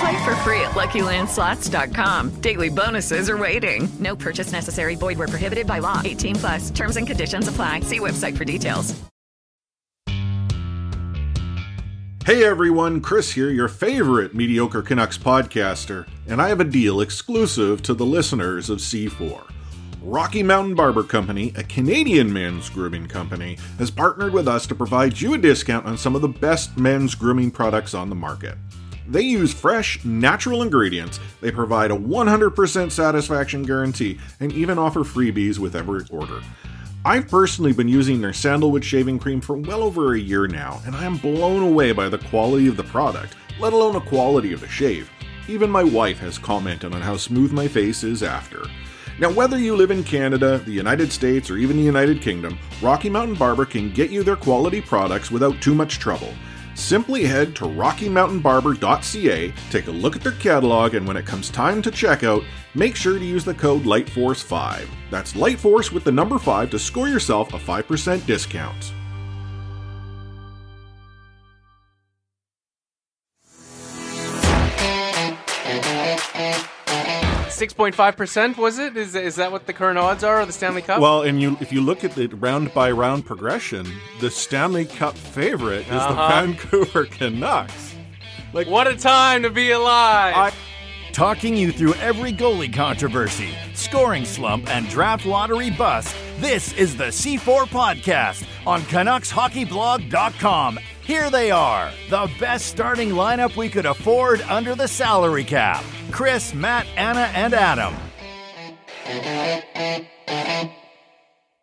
Play for free at LuckyLandSlots.com. Daily bonuses are waiting. No purchase necessary. Void where prohibited by law. 18 plus. Terms and conditions apply. See website for details. Hey everyone, Chris here, your favorite mediocre Canucks podcaster, and I have a deal exclusive to the listeners of C4. Rocky Mountain Barber Company, a Canadian men's grooming company, has partnered with us to provide you a discount on some of the best men's grooming products on the market. They use fresh, natural ingredients, they provide a 100% satisfaction guarantee, and even offer freebies with every order. I've personally been using their sandalwood shaving cream for well over a year now, and I am blown away by the quality of the product, let alone the quality of the shave. Even my wife has commented on how smooth my face is after. Now, whether you live in Canada, the United States, or even the United Kingdom, Rocky Mountain Barber can get you their quality products without too much trouble. Simply head to rockymountainbarber.ca, take a look at their catalog, and when it comes time to checkout, make sure to use the code LIGHTFORCE5. That's LIGHTFORCE with the number 5 to score yourself a 5% discount. Six point five percent was it? Is is that what the current odds are of the Stanley Cup? Well, and you if you look at the round by round progression, the Stanley Cup favorite is the Uh-huh. Vancouver Canucks. Like what a time to be alive! Talking you through every goalie controversy, scoring slump, and draft lottery bust, this is the C4 Podcast on CanucksHockeyBlog.com. Here they are, the best starting lineup we could afford under the salary cap Chris, Matt, Anna, and Adam.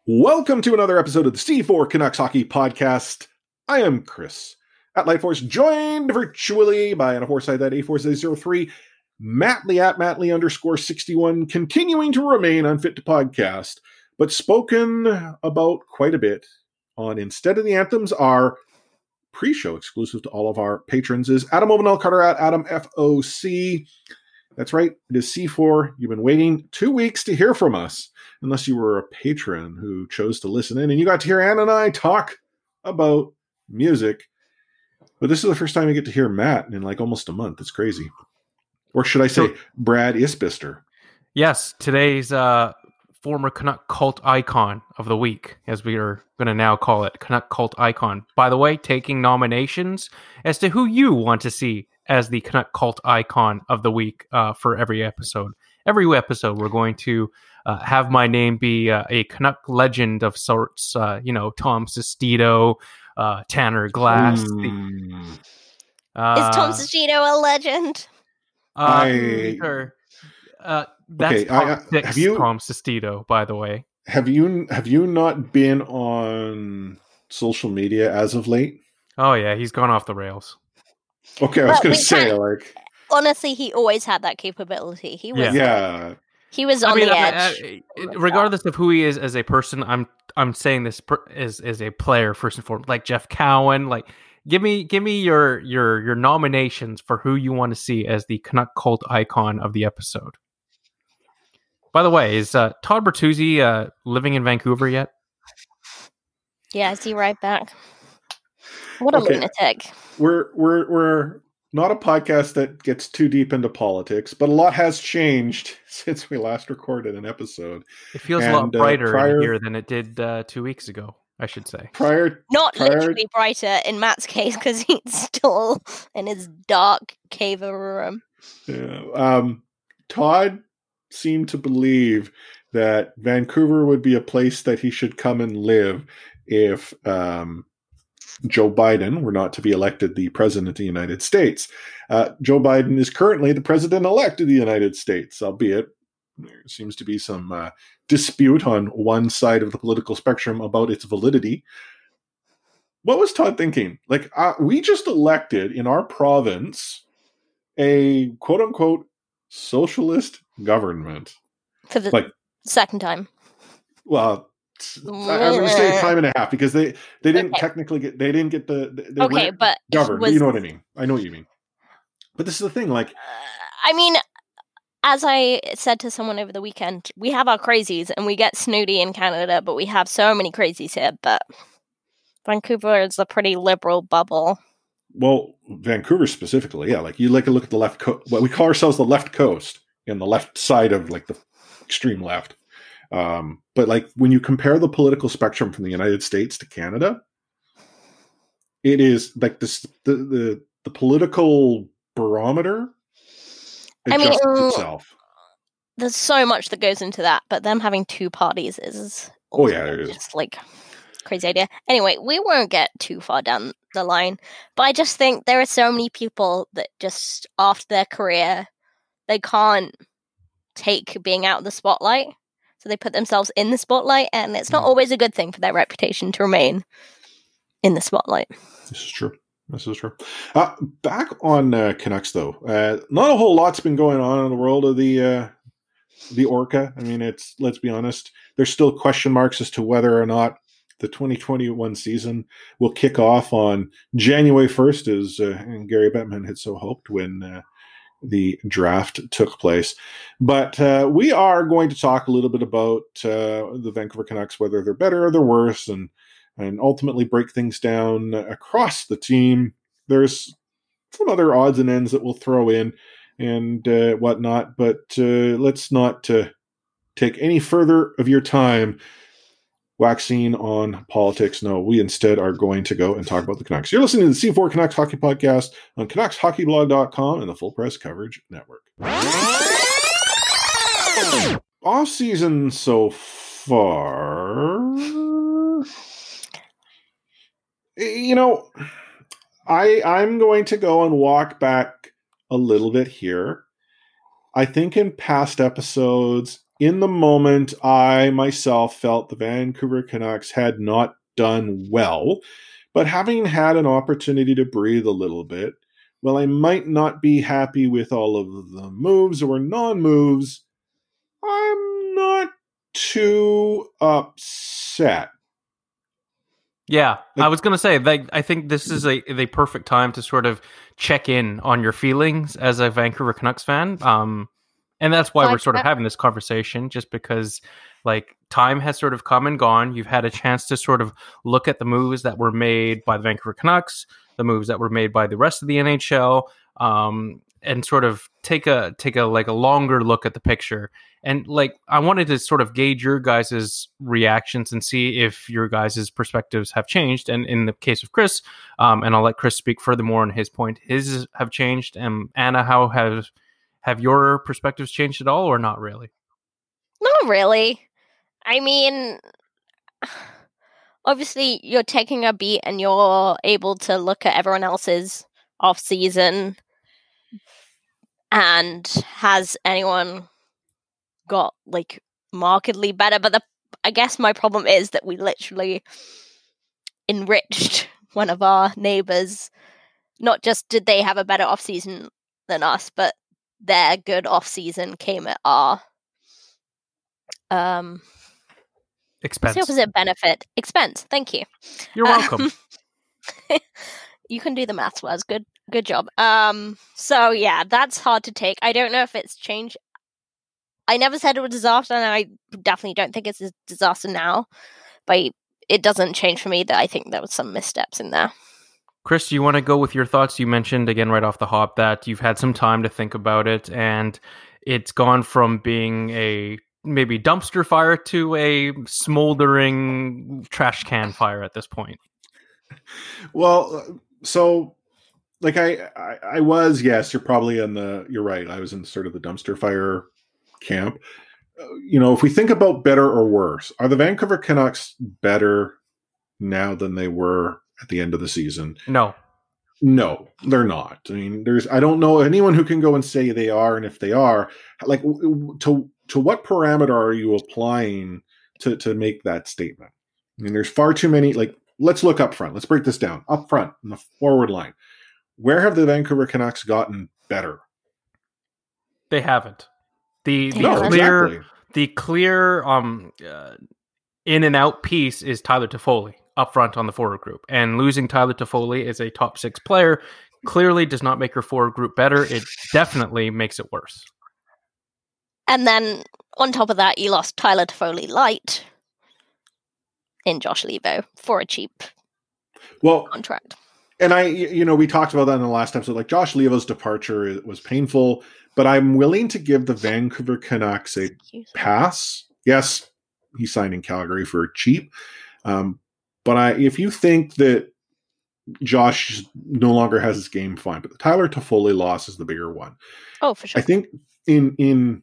Welcome to another episode of the C4 Canucks Hockey Podcast. I am Chris at Lightforce, joined virtually by Anna Forsyth at A403, Matt Lee at Matt Lee underscore 61, continuing to remain unfit to podcast, but spoken about quite a bit on Instead of the Anthems, our pre-show exclusive to all of our patrons is Adam Ovenel Carter at Adam FOC. That's right, it is C4. You've been waiting two weeks to hear from us, unless you were a patron who chose to listen in, and you got to hear Anna and I talk about music. But this is the first time I get to hear Matt in like almost a month. It's crazy. Or should I say Brad Isbister? Yes, today's uh, former Canuck cult icon of the week, as we are going to now call it, Canuck cult icon. By the way, taking nominations as to who you want to see as the Canuck cult icon of the week uh, for every episode. Every episode, we're going to uh, have my name be uh, a Canuck legend of sorts. Uh, you know, Tom Sestito, uh, Tanner Glass. the- uh, Is Tom Sestito a legend? uh, I- sure. Uh, that's Okay, I- top I- six have you- Tom Sestito, by the way. Have you have you not been on social media as of late? Oh yeah, he's gone off the rails. Okay, I was Well, going to say can't- like Honestly, he always had that capability. He was yeah. he was I on mean, the I- edge. I- regardless of who he is as a person, I'm I'm saying this per, as as a player first and foremost. Like Jeff Cowan, like give me give me your your your nominations for who you want to see as the Canuck cult icon of the episode. By the way, is uh, Todd Bertuzzi uh, living in Vancouver yet? Yeah, I see right back. What a Okay. lunatic. We're we're we're not a podcast that gets too deep into politics, but a lot has changed since we last recorded an episode. It feels a lot And, uh, brighter prior- in here than it did uh, two weeks ago. I should say. Prior, Not prior, literally brighter in Matt's case because he's still in his dark cave of a room. Yeah. Um, Todd seemed to believe that Vancouver would be a place that he should come and live if um, Joe Biden were not to be elected the president of the United States. Uh, Joe Biden is currently the president elect of the United States, albeit there seems to be some uh, dispute on one side of the political spectrum about its validity. What was Todd thinking? Like, uh, we just elected in our province a quote unquote socialist government. For the Like, second time. well, I- I'm going to say time and a half because they they didn't Okay. technically get they didn't get the they- Okay, but governed. was- You know what I mean? I know what you mean. But this is the thing, like uh, I mean, as I said to someone over the weekend, we have our crazies and we get snooty in Canada, but we have so many crazies here. But Vancouver is a pretty liberal bubble. well, Vancouver specifically, yeah. Like you like to look at the left coast. What we call ourselves the left coast and the left side of like the extreme left. Um, but like when you compare the political spectrum from the United States to Canada, it is like this the the, the political barometer I mean, itself. There's so much that goes into that, but them having two parties is Oh yeah, it is. just like crazy idea. Anyway, we won't get too far down the line, but I just think there are so many people that just after their career they can't take being out of the spotlight. So they put themselves in the spotlight and it's not always a good thing for their reputation to remain in the spotlight. This is true. This is true. Uh, back on uh, Canucks, though, uh, not a whole lot's been going on in the world of the uh, the Orca. I mean, it's let's be honest. There's still question marks as to whether or not the 2021 season will kick off on January 1st, as uh, Gary Bettman had so hoped when uh, the draft took place. But uh, we are going to talk a little bit about uh, the Vancouver Canucks, whether they're better or they're worse, and and ultimately break things down across the team. There's some other odds and ends that we'll throw in and uh, whatnot, but uh, let's not uh, take any further of your time waxing on politics. No, we instead are going to go and talk about the Canucks. You're listening to the C4 Canucks Hockey Podcast on CanucksHockeyBlog.com and the Full Press Coverage Network. Off season so far, you know, I I'm going to go and walk back a little bit here. I think in past episodes, in the moment, I myself felt the Vancouver Canucks had not done well, but having had an opportunity to breathe a little bit, well, I might not be happy with all of the moves or non moves. I'm not too upset. Yeah, I was gonna say like I think this is a the perfect time to sort of check in on your feelings as a Vancouver Canucks fan. Um, and that's why we're sort of having this conversation, just because like time has sort of come and gone. You've had a chance to sort of look at the moves that were made by the Vancouver Canucks, the moves that were made by the rest of the NHL, um, and sort of take a take a like a longer look at the picture. And like I wanted to sort of gauge your guys' reactions and see if your guys' perspectives have changed. And in the case of Chris, um, and I'll let Chris speak furthermore on his point, his have changed. And Anna, how have have your perspectives changed at all, or not really? Not really. I mean, obviously, you're taking a beat and you're able to look at everyone else's off season. And has anyone got like markedly better? But the I guess my problem is that we literally enriched one of our neighbors. Not just did they have a better off season than us, but their good off season came at our um Expense. What's the opposite benefit? Expense. Thank you. You're welcome. Um, you can do the maths, was good. Good job. Um. So yeah, that's hard to take. I don't know if it's changed. I never said it was a disaster, and I definitely don't think it's a disaster now But it doesn't change for me that I think there was some missteps in there. Chris, do you want to go with your thoughts? You mentioned again right off the hop that you've had some time to think about it, and it's gone from being a maybe dumpster fire to a smoldering trash can fire at this point. Well, so like I, I, I was yes, you're probably in the you're right. I was in sort of the dumpster fire camp. Uh, you know, if we think about better or worse, are the Vancouver Canucks better now than they were at the end of the season? No. No, they're not. I mean, there's I don't know anyone who can go and say they are, and if they are, like to to what parameter are you applying to to make that statement? I mean, there's far too many. Like, let's look up front. Let's break this down. Up front in the forward line, where have the Vancouver Canucks gotten better? They haven't. The, the no, clear exactly. the clear um uh, in and out piece is Tyler Toffoli up front on the forward group, and losing Tyler Toffoli as a top six player clearly does not make your forward group better. It definitely makes it worse. And then on top of that, you lost Tyler Toffoli light in Josh Leivo for a cheap well contract. And I, you know, we talked about that in the last episode. Like Josh Leivo's departure was painful, but I'm willing to give the Vancouver Canucks a pass. Yes, he signed in Calgary for cheap, um, but I, if you think that Josh no longer has his game, fine. But the Tyler Toffoli loss is the bigger one. Oh, for sure. I think in in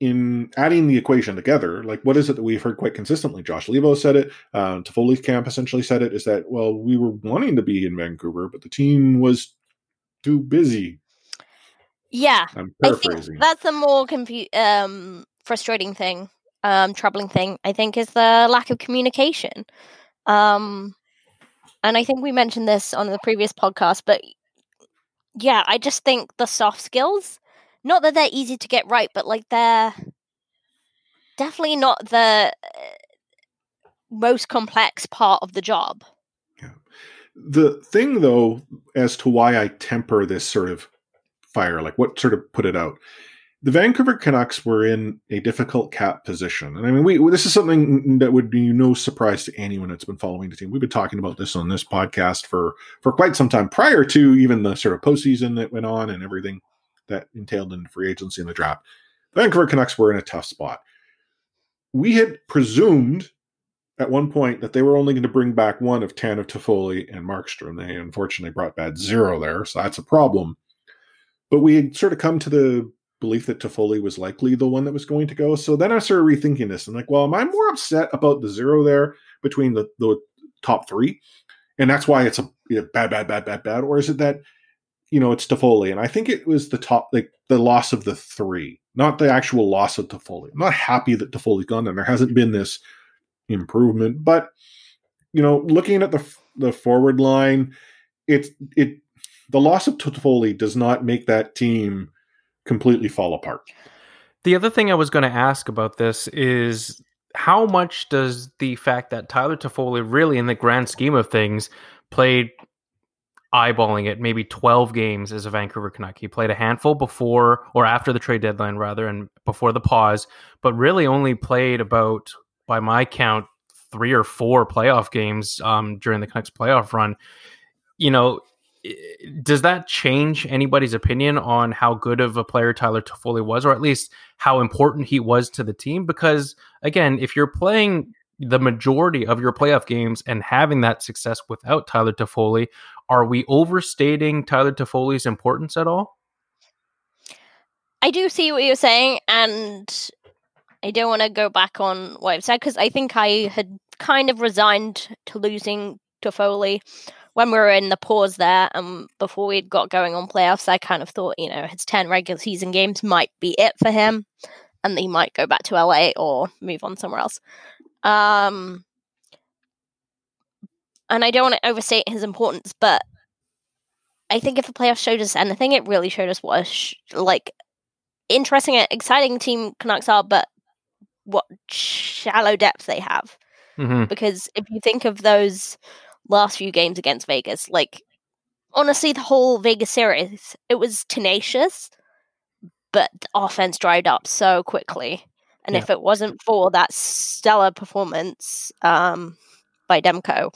in adding the equation together, like what is it that we've heard quite consistently? Josh Leivo said it. Um, Toffoli's camp essentially said it. Is that well, we were wanting to be in Vancouver, but the team was too busy. Yeah, I'm I paraphrasing. think that's the more confu- um, frustrating thing, um, troubling thing. I think is the lack of communication. Um, and I think we mentioned this on the previous podcast, but yeah, I just think the soft skills, not that they're easy to get right, but like they're definitely not the uh, most complex part of the job. Yeah. The thing, though, as to why I temper this sort of fire, like what sort of put it out, the Vancouver Canucks were in a difficult cap position, and I mean, we this is something that would be no surprise to anyone that's been following the team. We've been talking about this on this podcast for for quite some time, prior to even the sort of postseason that went on and everything that entailed in free agency and the draft. The Vancouver Canucks were in a tough spot. We had presumed at one point that they were only going to bring back one of Tanev Toffoli and Markstrom. They unfortunately brought back zero there, so that's a problem. But we had sort of come to the belief that Toffoli was likely the one that was going to go. So then I started rethinking this. I'm like, well, am I more upset about the zero there between the, the top three? And that's why it's a you know, bad, bad, bad, bad, bad. Or is it that, you know, it's Toffoli? And I think it was the top, like the loss of the three, not the actual loss of Toffoli. I'm not happy that Toffoli's gone and there hasn't been this improvement. But, you know, looking at the, the forward line, it's, it, the loss of Toffoli does not make that team completely fall apart. The other thing I was going to ask about this is how much does the fact that Tyler Toffoli really, in the grand scheme of things, played eyeballing it maybe 12 games as a Vancouver Canuck. He played a handful before or after the trade deadline, rather, and before the pause, but really only played about, by my count, three or four playoff games um, during the Canucks playoff run. You know, does that change anybody's opinion on how good of a player Tyler Toffoli was, or at least how important he was to the team? Because again, if you're playing the majority of your playoff games and having that success without Tyler Toffoli, are we overstating Tyler Toffoli's importance at all? I do see what you're saying, and I don't want to go back on what I've said because I think I had kind of resigned to losing Toffoli when we were in the pause there and before we'd got going on playoffs, I kind of thought, you know, his 10 regular season games might be it for him and he might go back to LA or move on somewhere else. Um, and I don't want to overstate his importance, but I think if the playoffs showed us anything, it really showed us what a sh- like interesting and exciting team Canucks are, but what shallow depth they have. Mm-hmm. Because if you think of those last few games against Vegas. Like, honestly, the whole Vegas series, it was tenacious, but the offense dried up so quickly. And Yeah. if it wasn't for that stellar performance, um, by Demko,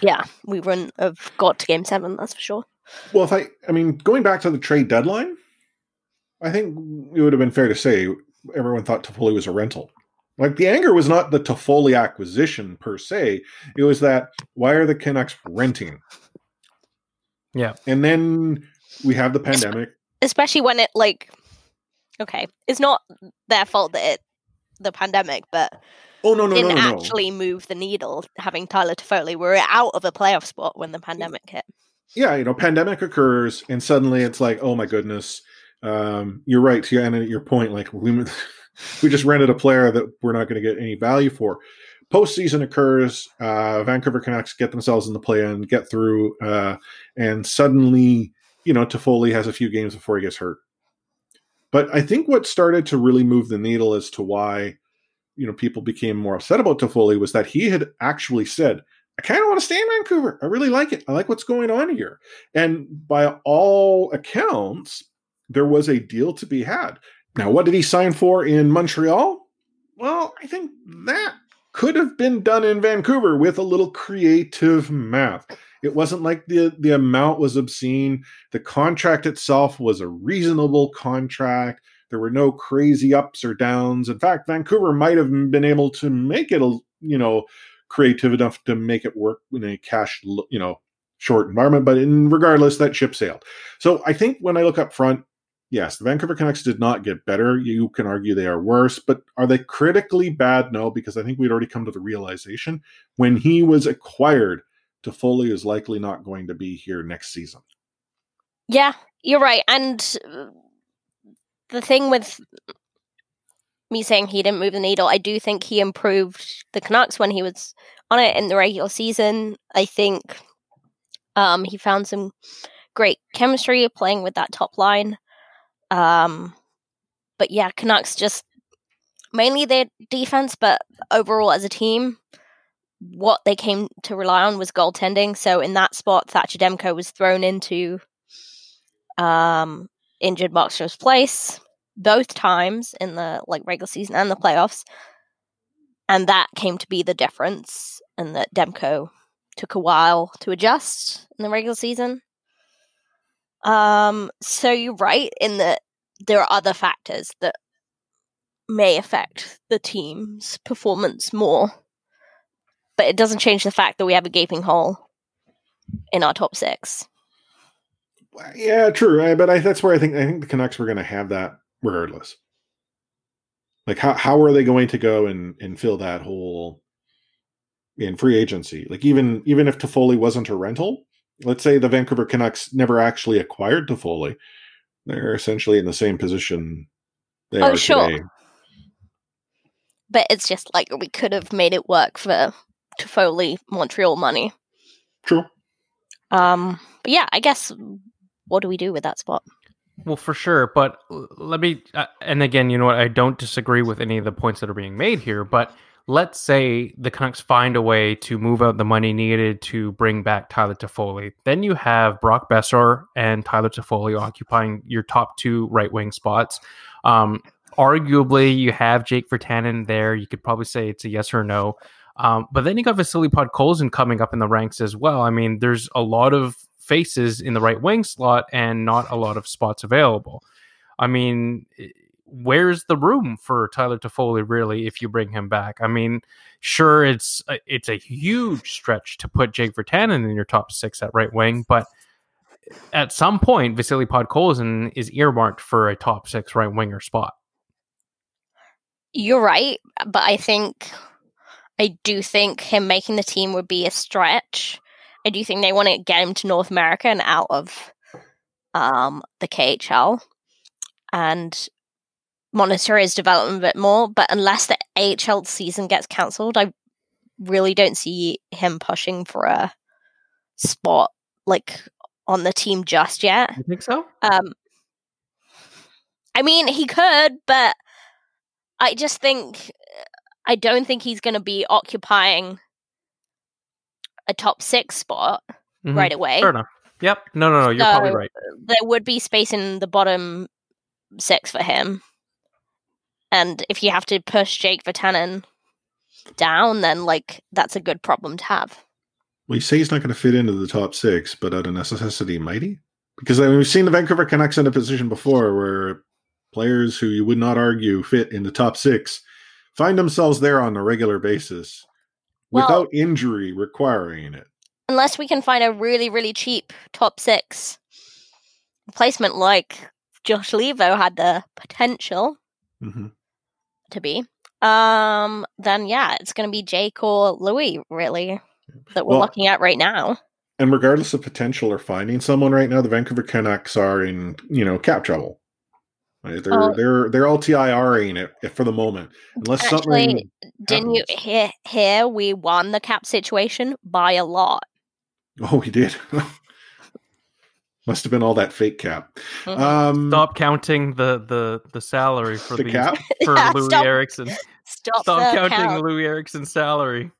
yeah, we wouldn't have got to game seven, that's for sure. Well, if I, I mean, going back to the trade deadline, I think it would have been fair to say everyone thought Toffoli was a rental. Like the anger was not the Toffoli acquisition per se; it was that why are the Canucks renting? Yeah, and then we have the pandemic, especially when it like, okay, it's not their fault that it the pandemic, but oh no, no, didn't no, no, actually move the needle. Having Tyler Toffoli, We are out of a playoff spot when the pandemic hit. Yeah, you know, pandemic occurs, and suddenly it's like, oh my goodness, um, you're right. Yeah, and at your point, like we we just rented a player that we're not going to get any value for. Postseason occurs. Uh, Vancouver Canucks get themselves in the play-in, get through, uh, and suddenly, you know, Toffoli has a few games before he gets hurt. But I think what started to really move the needle as to why, you know, people became more upset about Toffoli was that he had actually said, I kind of want to stay in Vancouver. I really like it. I like what's going on here. And by all accounts, there was a deal to be had. Now, what did he sign for in Montreal? Well, I think that could have been done in Vancouver with a little creative math. It wasn't like the, the amount was obscene. The contract itself was a reasonable contract. There were no crazy ups or downs. In fact, Vancouver might have been able to make it you know creative enough to make it work in a cash you know short environment. But in regardless, that ship sailed. So I think when I look up front, yes, the Vancouver Canucks did not get better. You can argue they are worse, but are they critically bad? No, because I think we'd already come to the realization when he was acquired, Toffoli is likely not going to be here next season. Yeah, you're right. And the thing with me saying he didn't move the needle, I do think he improved the Canucks when he was on it in the regular season. I think um, he found some great chemistry playing with that top line. Um, but yeah, Canucks just mainly their defense, but overall as a team, what they came to rely on was goaltending. So in that spot, Thatcher Demko was thrown into um, injured Markstrom's place both times in the like regular season and the playoffs, and that came to be the difference. And that Demko took a while to adjust in the regular season. Um, so you're right in that there are other factors that may affect the team's performance more, but it doesn't change the fact that we have a gaping hole in our top six. Yeah, true. But I, that's where I think I think the Canucks were going to have that regardless. Like how how are they going to go and and fill that hole in free agency? Like even even if Toffoli wasn't a rental, let's say the Vancouver Canucks never actually acquired Toffoli, they're essentially in the same position they oh, are sure. today. But it's just like we could have made it work for Toffoli Montreal money. True. Um, but yeah, I guess what do we do with that spot? Well, for sure, but let me. Uh, and again, you know what? I don't disagree with any of the points that are being made here. But let's say the Canucks find a way to move out the money needed to bring back Tyler Toffoli. Then you have Brock Boeser and Tyler Toffoli occupying your top two right wing spots. Um, arguably, you have Jake Virtanen there. You could probably say it's a yes or no. Um, but then you got Vasily Podkolzin coming up in the ranks as well. I mean, there's a lot of faces in the right wing slot and not a lot of spots available. I mean, where's the room for Tyler Toffoli really if you bring him back? I mean, sure it's a, it's a huge stretch to put Jake Virtanen in your top 6 at right wing, but at some point Vasily Podkolzin is earmarked for a top 6 right winger spot. You're right, but I think I do think him making the team would be a stretch I do think they want to get him to North America and out of um, the KHL and monitor his development a bit more. But unless the AHL season gets cancelled, I really don't see him pushing for a spot like on the team just yet. You think so? Um, I mean, he could, but I just think I don't think he's going to be occupying a top six spot mm-hmm. right away. Fair enough. Yep. No, no, no. You're so probably right. There would be space in the bottom six for him. And if you have to push Jake Virtanen down, then like that's a good problem to have. Well, you say he's not going to fit into the top six, but out of necessity, might he? Because I mean, we've seen the Vancouver Canucks in a position before where players who you would not argue fit in the top six find themselves there on a regular basis Well- without injury requiring it. Unless we can find a really, really cheap top six replacement like Josh Leivo had the potential hmm to be. Um, then yeah, it's gonna be Jake Cole Louis, really, that we're Well- looking at right now. And regardless of potential or finding someone right now, the Vancouver Canucks are in you know cap trouble. Right? They're Oh. they're they're LTIRing it for the moment, unless Actually, something. didn't you hear hear we won the cap situation by a lot? Oh, we did. Must have been all that fake cap. Mhm. Um, Stop counting the the the salary for The these cap? for Yeah, Loui stop- Eriksson. Stop, Stop counting count. Loui Eriksson's salary.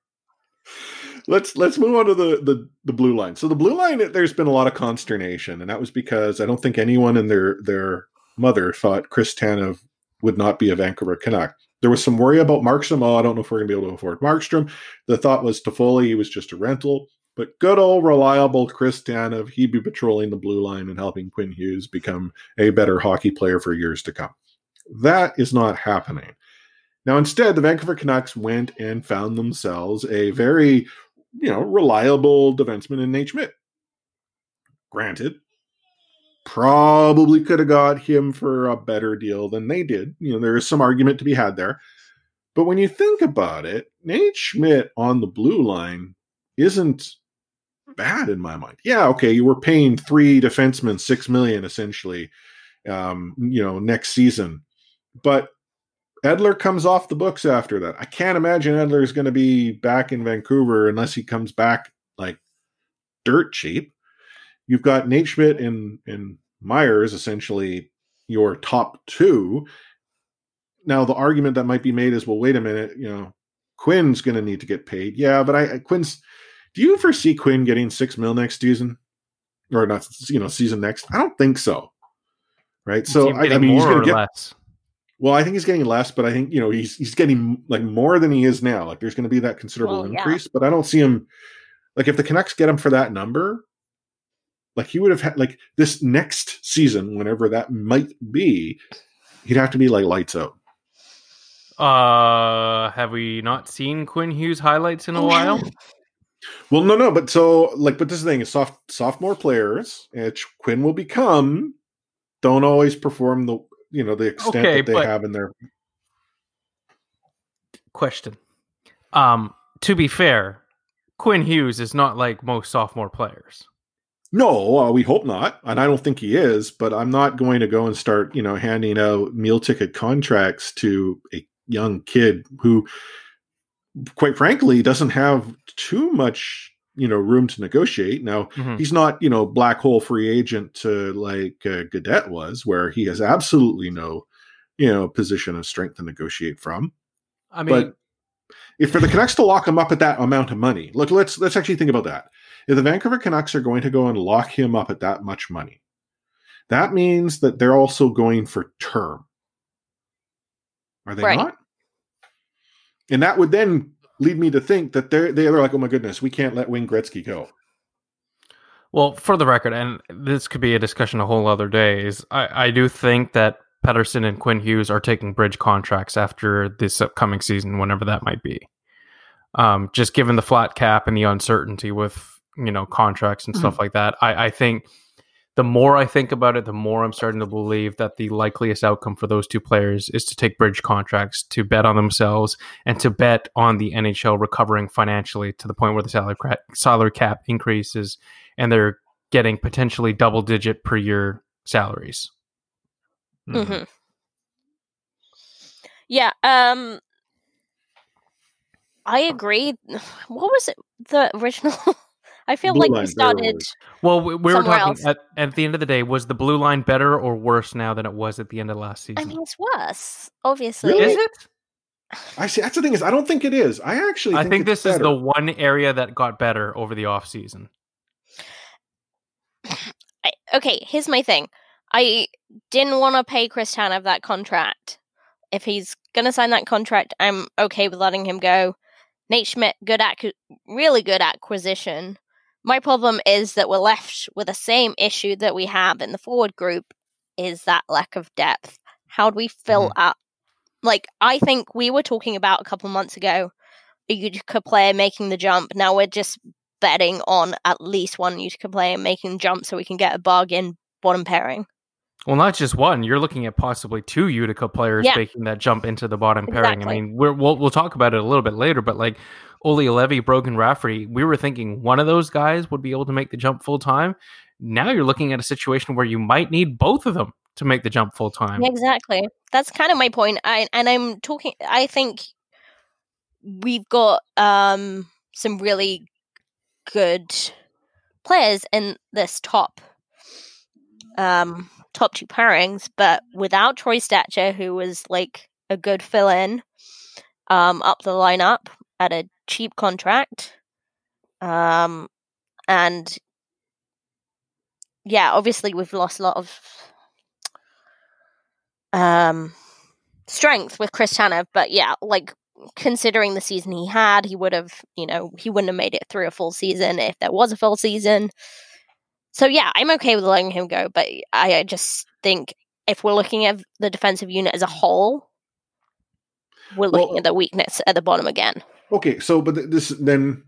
let's let's move on to the, the the blue line. So the blue line, there's been a lot of consternation, and that was because I don't think anyone and their their mother thought Chris Tanev would not be a Vancouver Canuck. There was some worry about Markstrom. Oh, I don't know if we're going to be able to afford Markstrom. The thought was Toffoli, he was just a rental. But good old reliable Chris Tanev, he'd be patrolling the blue line and helping Quinn Hughes become a better hockey player for years to come. That is not happening. Now, instead, the Vancouver Canucks went and found themselves a very, you know, reliable defenseman in Nate Schmidt. Granted, probably could have got him for a better deal than they did. You know, there is some argument to be had there. But when you think about it, Nate Schmidt on the blue line isn't bad in my mind. Yeah, okay, you were paying three defensemen six million essentially, um, you know, next season, but Edler comes off the books after that. I can't imagine Edler is going to be back in Vancouver unless he comes back like dirt cheap. You've got Nate Schmidt and and Myers essentially your top two. Now the argument that might be made is, well, wait a minute, you know, Quinn's going to need to get paid. Yeah, but I, I Quinn's. Do you foresee Quinn getting six mil next season, or not? You know, season next? I don't think so. Right. So I, I getting mean, he's more going or to get. less. Well, I think he's getting less, but I think you know he's he's getting like more than he is now. Like there's going to be that considerable Well, yeah. increase, but I don't see him. Like if the Canucks get him for that number, like he would have had like this next season, whenever that might be, he'd have to be like lights out. Uh, have we not seen Quinn Hughes highlights in a while? Well, no, no, but so like, but this is the thing is soft sophomore players, which Quinn will become, don't always perform the you know the extent Okay, that they have in their. Question. Um, to be fair, Quinn Hughes is not like most sophomore players. No, uh, we hope not, and I don't think he is. But I'm not going to go and start, you know, handing out meal ticket contracts to a young kid who, quite frankly, doesn't have too much, you know, room to negotiate. Now, Mhm. he's not, you know, black hole free agent to like uh, Gaudette was, where he has absolutely no, you know, position of strength to negotiate from. I mean, But if for the Canucks to lock him up at that amount of money, look, let's let's actually think about that. If the Vancouver Canucks are going to go and lock him up at that much money, that means that they're also going for term. Are they Right. not? And that would then lead me to think that they're they're like, oh my goodness, we can't let Wayne Gretzky go. Well, for the record, and this could be a discussion a whole other day, is I, I do think that Pettersson and Quinn Hughes are taking bridge contracts after this upcoming season, whenever that might be. Um, just given the flat cap and the uncertainty with you know contracts and stuff like that, I, I think the more I think about it, the more I'm starting to believe that the likeliest outcome for those two players is to take bridge contracts, to bet on themselves, and to bet on the NHL recovering financially to the point where the salary cap, salary cap increases and they're getting potentially double digit per year salaries. hmm Yeah. Um. I agree. What was it? The original. I feel Blue like line, we very started. Well, we, we were talking at, at the end of the day, was the blue line better or worse now than it was at the end of last season? I mean, it's worse. Obviously. Really? is it? I see. That's the thing is, I don't think it is. I actually, I think, think it's this is the one area that got better over the off season. I, okay, here's my thing. I didn't want to pay Chris Tanev that contract. If he's gonna sign that contract, I'm okay with letting him go. Nate Schmidt, good ac- really good acquisition. My problem is that we're left with the same issue that we have in the forward group is that lack of depth. How do we fill Mm-hmm. up? Like I think we were talking about a couple months ago a Utica player making the jump. Now we're just betting on at least one Utica player making the jump so we can get a bargain bottom pairing. Well, not just one. You're looking at possibly two Utica players Yeah. making that jump into the bottom pairing. I mean, we're, we'll we'll talk about it a little bit later, but like Olli Juolevi, Brogan Rafferty, we were thinking one of those guys would be able to make the jump full time. Now you're looking at a situation where you might need both of them to make the jump full time. Exactly. That's kind of my point. I, and I'm talking. I think we've got um, some really good players in this top um, top two pairings, but without Troy Stecher, who was like a good fill in um, up the lineup at a cheap contract, um, and yeah, obviously we've lost a lot of um strength with Chris Tanev, but yeah, like considering the season he had, he would have, you know, he wouldn't have made it through a full season if there was a full season. So yeah, I'm okay with letting him go, but I, I just think if we're looking at the defensive unit as a whole, we're looking Well- at the weakness at the bottom again. Okay, so but this then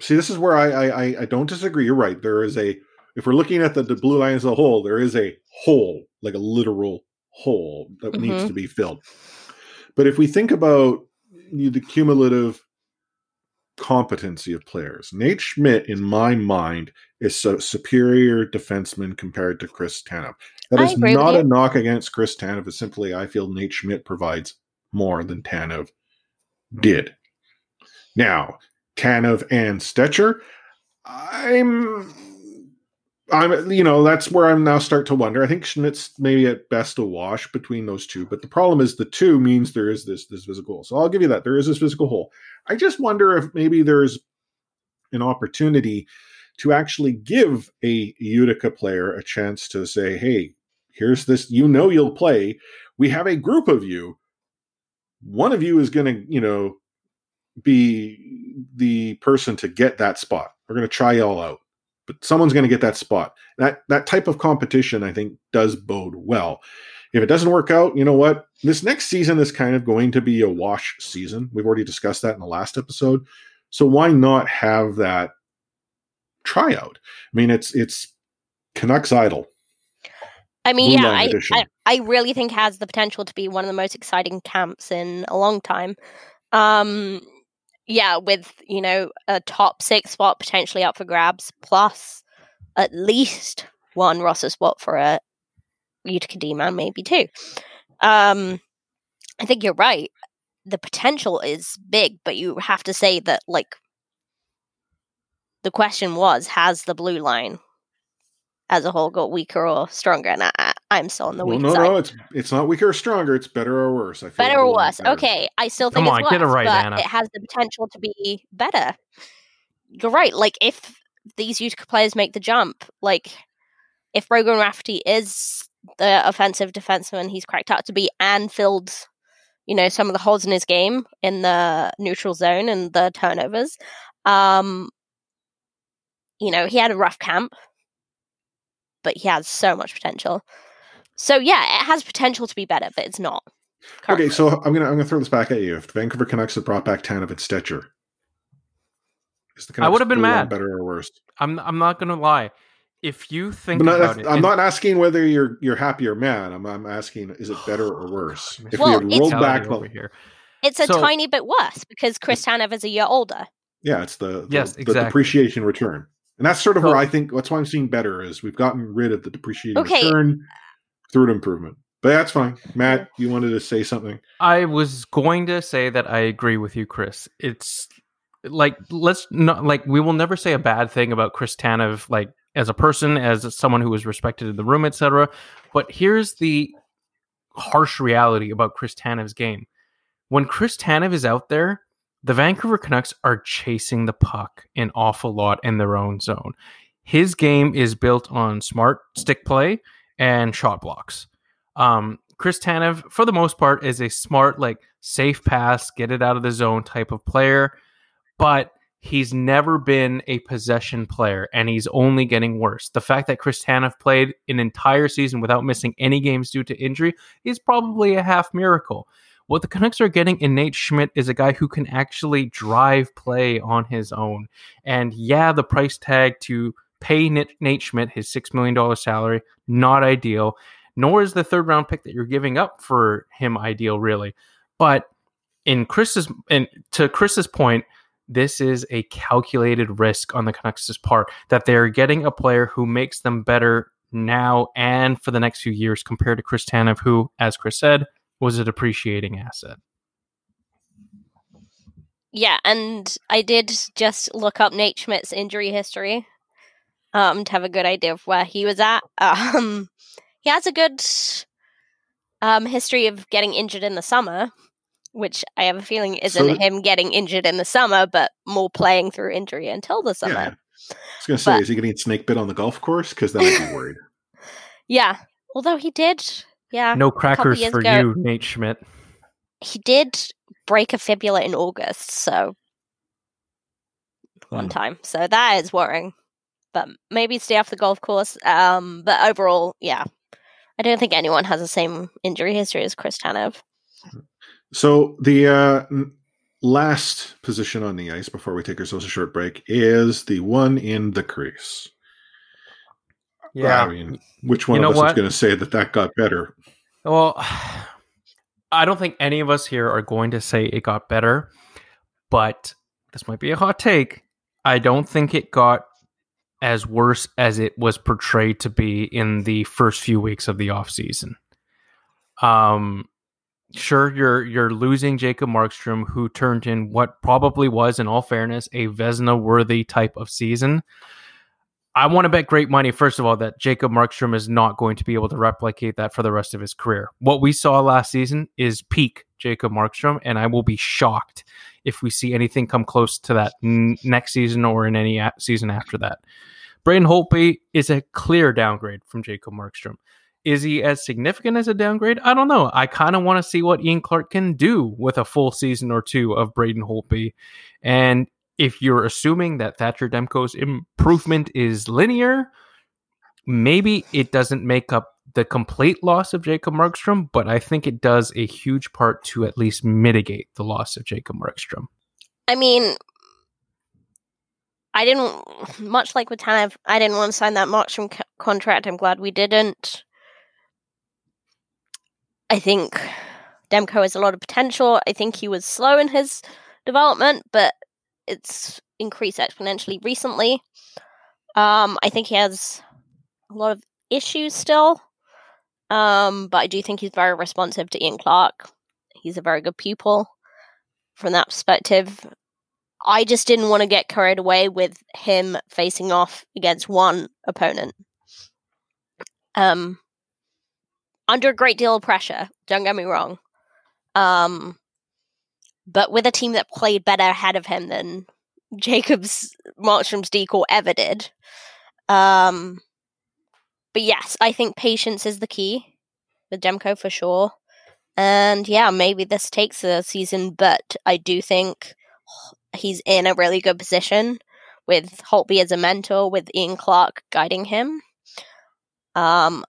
see this is where I I I- I don't disagree. You're right. There is a if we're looking at the, the blue line as a whole, there is a hole, like a literal hole that needs Mhm. to be filled. But if we think about the the cumulative competency of players, Nate Schmidt, in my mind, is a superior defenseman compared to Chris Tanev. That I is not a knock against Chris Tanev. It's simply I feel Nate Schmidt provides more than Tanev did. Now, Tanev and Stecher, I'm I'm you know, that's where I'm now start to wonder. I think Schmidt's maybe at best a wash between those two, but the problem is the two means there is this this physical hole. So I'll give you that. There is this physical hole. I just wonder if maybe there's an opportunity to actually give a Utica player a chance to say, hey, here's this, you know you'll play. We have a group of you. One of you is gonna, you know, be the person to get that spot. We're going to try y'all out, but someone's going to get that spot. That that type of competition, I think, does bode well. If it doesn't work out, you know what? This next season is kind of going to be a wash season. We've already discussed that in the last episode. So why not have that tryout? I mean, it's it's Canucks Idol. I mean, yeah, I. I I really think has the potential to be one of the most exciting camps in a long time. Um, yeah, with you know a top six spot potentially up for grabs, plus at least one roster spot for a Utica D man, maybe two. Um, I think you're right. The potential is big, but you have to say that like the question was, has the blue line as a whole got weaker or stronger? And I, I'm still on the Well, weak no, side. no, no, it's it's not weaker or stronger. It's better or worse. I feel better or worse? better. Okay, I still think Come it's on, get it right, but Anna. it has the potential to be better. You're right. Like if these Utica players make the jump, like if Brogan Rafferty is the offensive defenseman he's cracked out to be and filled, you know, some of the holes in his game in the neutral zone and the turnovers, um, you know, he had a rough camp, but he has so much potential. So yeah, it has potential to be better, but it's not. Okay, so I'm gonna I'm gonna throw this back at you. If the Vancouver Canucks had brought back Tanev and Stecher, is the Canucks I would have been mad. better or worse? I'm I'm not gonna lie. If you think But not- about it, I'm not asking whether you're you're happy or mad. I'm I'm asking is it better or worse? If Well, we had rolled back, over here. It's a So- tiny bit worse because Chris Tanev is a year older. yeah, it's the, the Yes, the exactly. depreciation return, and that's sort of So- where I think that's why I'm seeing better is we've gotten rid of the depreciating Okay. return through an improvement. But that's fine. Matt, you wanted to say something? I was going to say that I agree with you, Chris. It's like let's not like we will never say a bad thing about Chris Tanev, like as a person, as someone who was respected in the room, etc. But here's the harsh reality about Chris Tanev's game. When Chris Tanev is out there, the Vancouver Canucks are chasing the puck an awful lot in their own zone. His game is built on smart stick play and shot blocks. Um, Chris Tanev, for the most part, is a smart, like safe pass, get it out of the zone type of player. but he's never been a possession player and he's only getting worse. The fact that Chris Tanev played an entire season without missing any games due to injury is probably a half miracle. What the Canucks are getting in Nate Schmidt is a guy who can actually drive play on his own. And yeah, the price tag to pay Nate Schmidt his $6 million salary, not ideal, nor is the third round pick that you're giving up for him ideal, really. But in Chris's and to Chris's point, this is a calculated risk on the Canucks' part that they're getting a player who makes them better now and for the next few years compared to Chris Tanev, who, as Chris said, was a depreciating asset. Yeah, and I did just look up Nate Schmidt's injury history um, to have a good idea of where he was at. Um, he has a good um, history of getting injured in the summer, which I have a feeling isn't so, him getting injured in the summer, but more playing through injury until the summer. Yeah. I was going to say, but, is he getting snake bit on the golf course? Because then I'd be worried. yeah, although he did, yeah. No crackers for ago, you, Nate Schmidt. He did break a fibula in August, so one time. So that is worrying. But maybe stay off the golf course. Um, but overall, yeah, I don't think anyone has the same injury history as Chris Tanev. So the uh, last position on the ice before we take ourselves a short break is the one in the crease. Yeah, I mean, which one you of us what? is going to say that that got better? Well, I don't think any of us here are going to say it got better, but this might be a hot take. I don't think it got as worse as it was portrayed to be in the first few weeks of the offseason. Um sure you're you're losing Jacob Markstrom who turned in what probably was in all fairness a Vezina worthy type of season. I want to bet great money first of all that Jacob Markstrom is not going to be able to replicate that for the rest of his career. What we saw last season is peak Jacob Markstrom and I will be shocked if we see anything come close to that n- next season or in any a- season after that. Braden Holtby is a clear downgrade from Jacob Markstrom. Is he as significant as a downgrade? I don't know. I kind of want to see what Ian Clark can do with a full season or two of Braden Holtby. And if you're assuming that Thatcher Demko's improvement is linear, maybe it doesn't make up the complete loss of Jacob Markstrom, but I think it does a huge part to at least mitigate the loss of Jacob Markstrom. I mean, I didn't much like with Tanev. I didn't want to sign that Markstrom c- contract. I'm glad we didn't. I think Demko has a lot of potential. I think he was slow in his development, but it's increased exponentially recently. Um, I think he has a lot of issues still, um, but I do think he's very responsive to Ian Clark. He's a very good pupil from that perspective. I just didn't want to get carried away with him facing off against one opponent. Um, under a great deal of pressure. Don't get me wrong. Um, but with a team that played better ahead of him than Jacobs Markstrom's decor ever did. Um, but yes, I think patience is the key with Demko for sure. And yeah, maybe this takes a season, but I do think he's in a really good position with Holtby as a mentor, with Ian Clark guiding him. Um,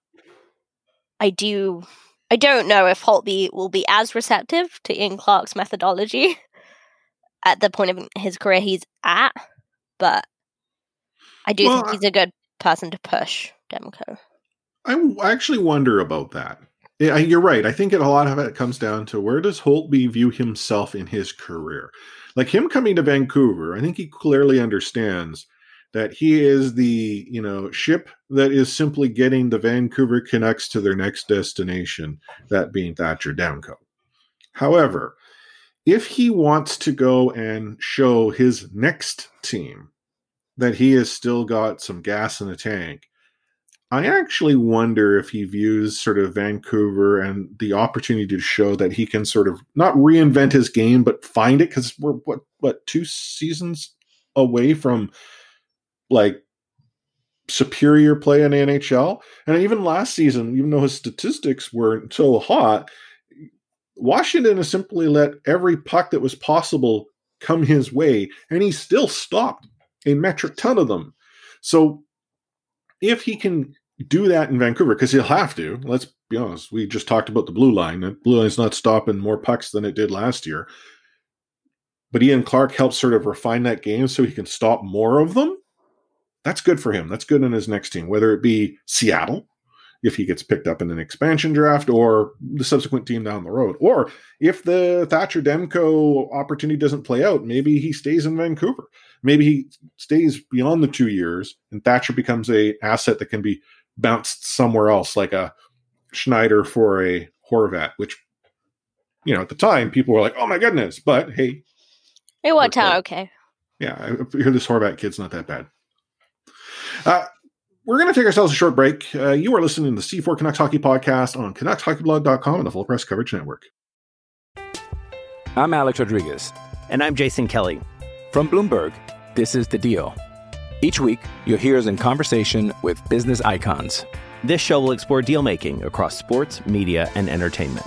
I do. I don't know if Holtby will be as receptive to Ian Clark's methodology at the point of his career he's at, but I do well, think he's a good person to push Demko. I actually wonder about that. Yeah, you're right. I think a lot of it comes down to where does Holtby view himself in his career? Like him coming to Vancouver, I think he clearly understands that he is the you know ship that is simply getting the Vancouver Canucks to their next destination, that being Thatcher Demko. However, if he wants to go and show his next team that he has still got some gas in the tank, I actually wonder if he views sort of Vancouver and the opportunity to show that he can sort of not reinvent his game, but find it because we're what what two seasons away from like superior play in NHL. And even last season, even though his statistics weren't so hot, Washington has simply let every puck that was possible come his way, and he still stopped a metric ton of them. So if he can do that in Vancouver, because he'll have to, let's be honest, we just talked about the blue line. The blue line's not stopping more pucks than it did last year. But Ian Clark helps sort of refine that game so he can stop more of them. That's good for him. That's good in his next team, whether it be Seattle, if he gets picked up in an expansion draft, or the subsequent team down the road. Or if the Thatcher Demko opportunity doesn't play out, maybe he stays in Vancouver. Maybe he stays beyond the two years and Thatcher becomes a asset that can be bounced somewhere else, like a Schneider for a Horvat, which, you know, at the time people were like, oh my goodness. But hey, it worked out okay. Yeah, I hear this Horvat kid's not that bad. Uh, we're going to take ourselves a short break. Uh, you are listening to the C4 Canucks Hockey Podcast on CanucksHockeyBlog.com and the Full Press Coverage Network. I'm Alex Rodriguez. And I'm Jason Kelly. From Bloomberg, this is The Deal. Each week, you'll hear us in conversation with business icons. This show will explore deal making across sports, media, and entertainment.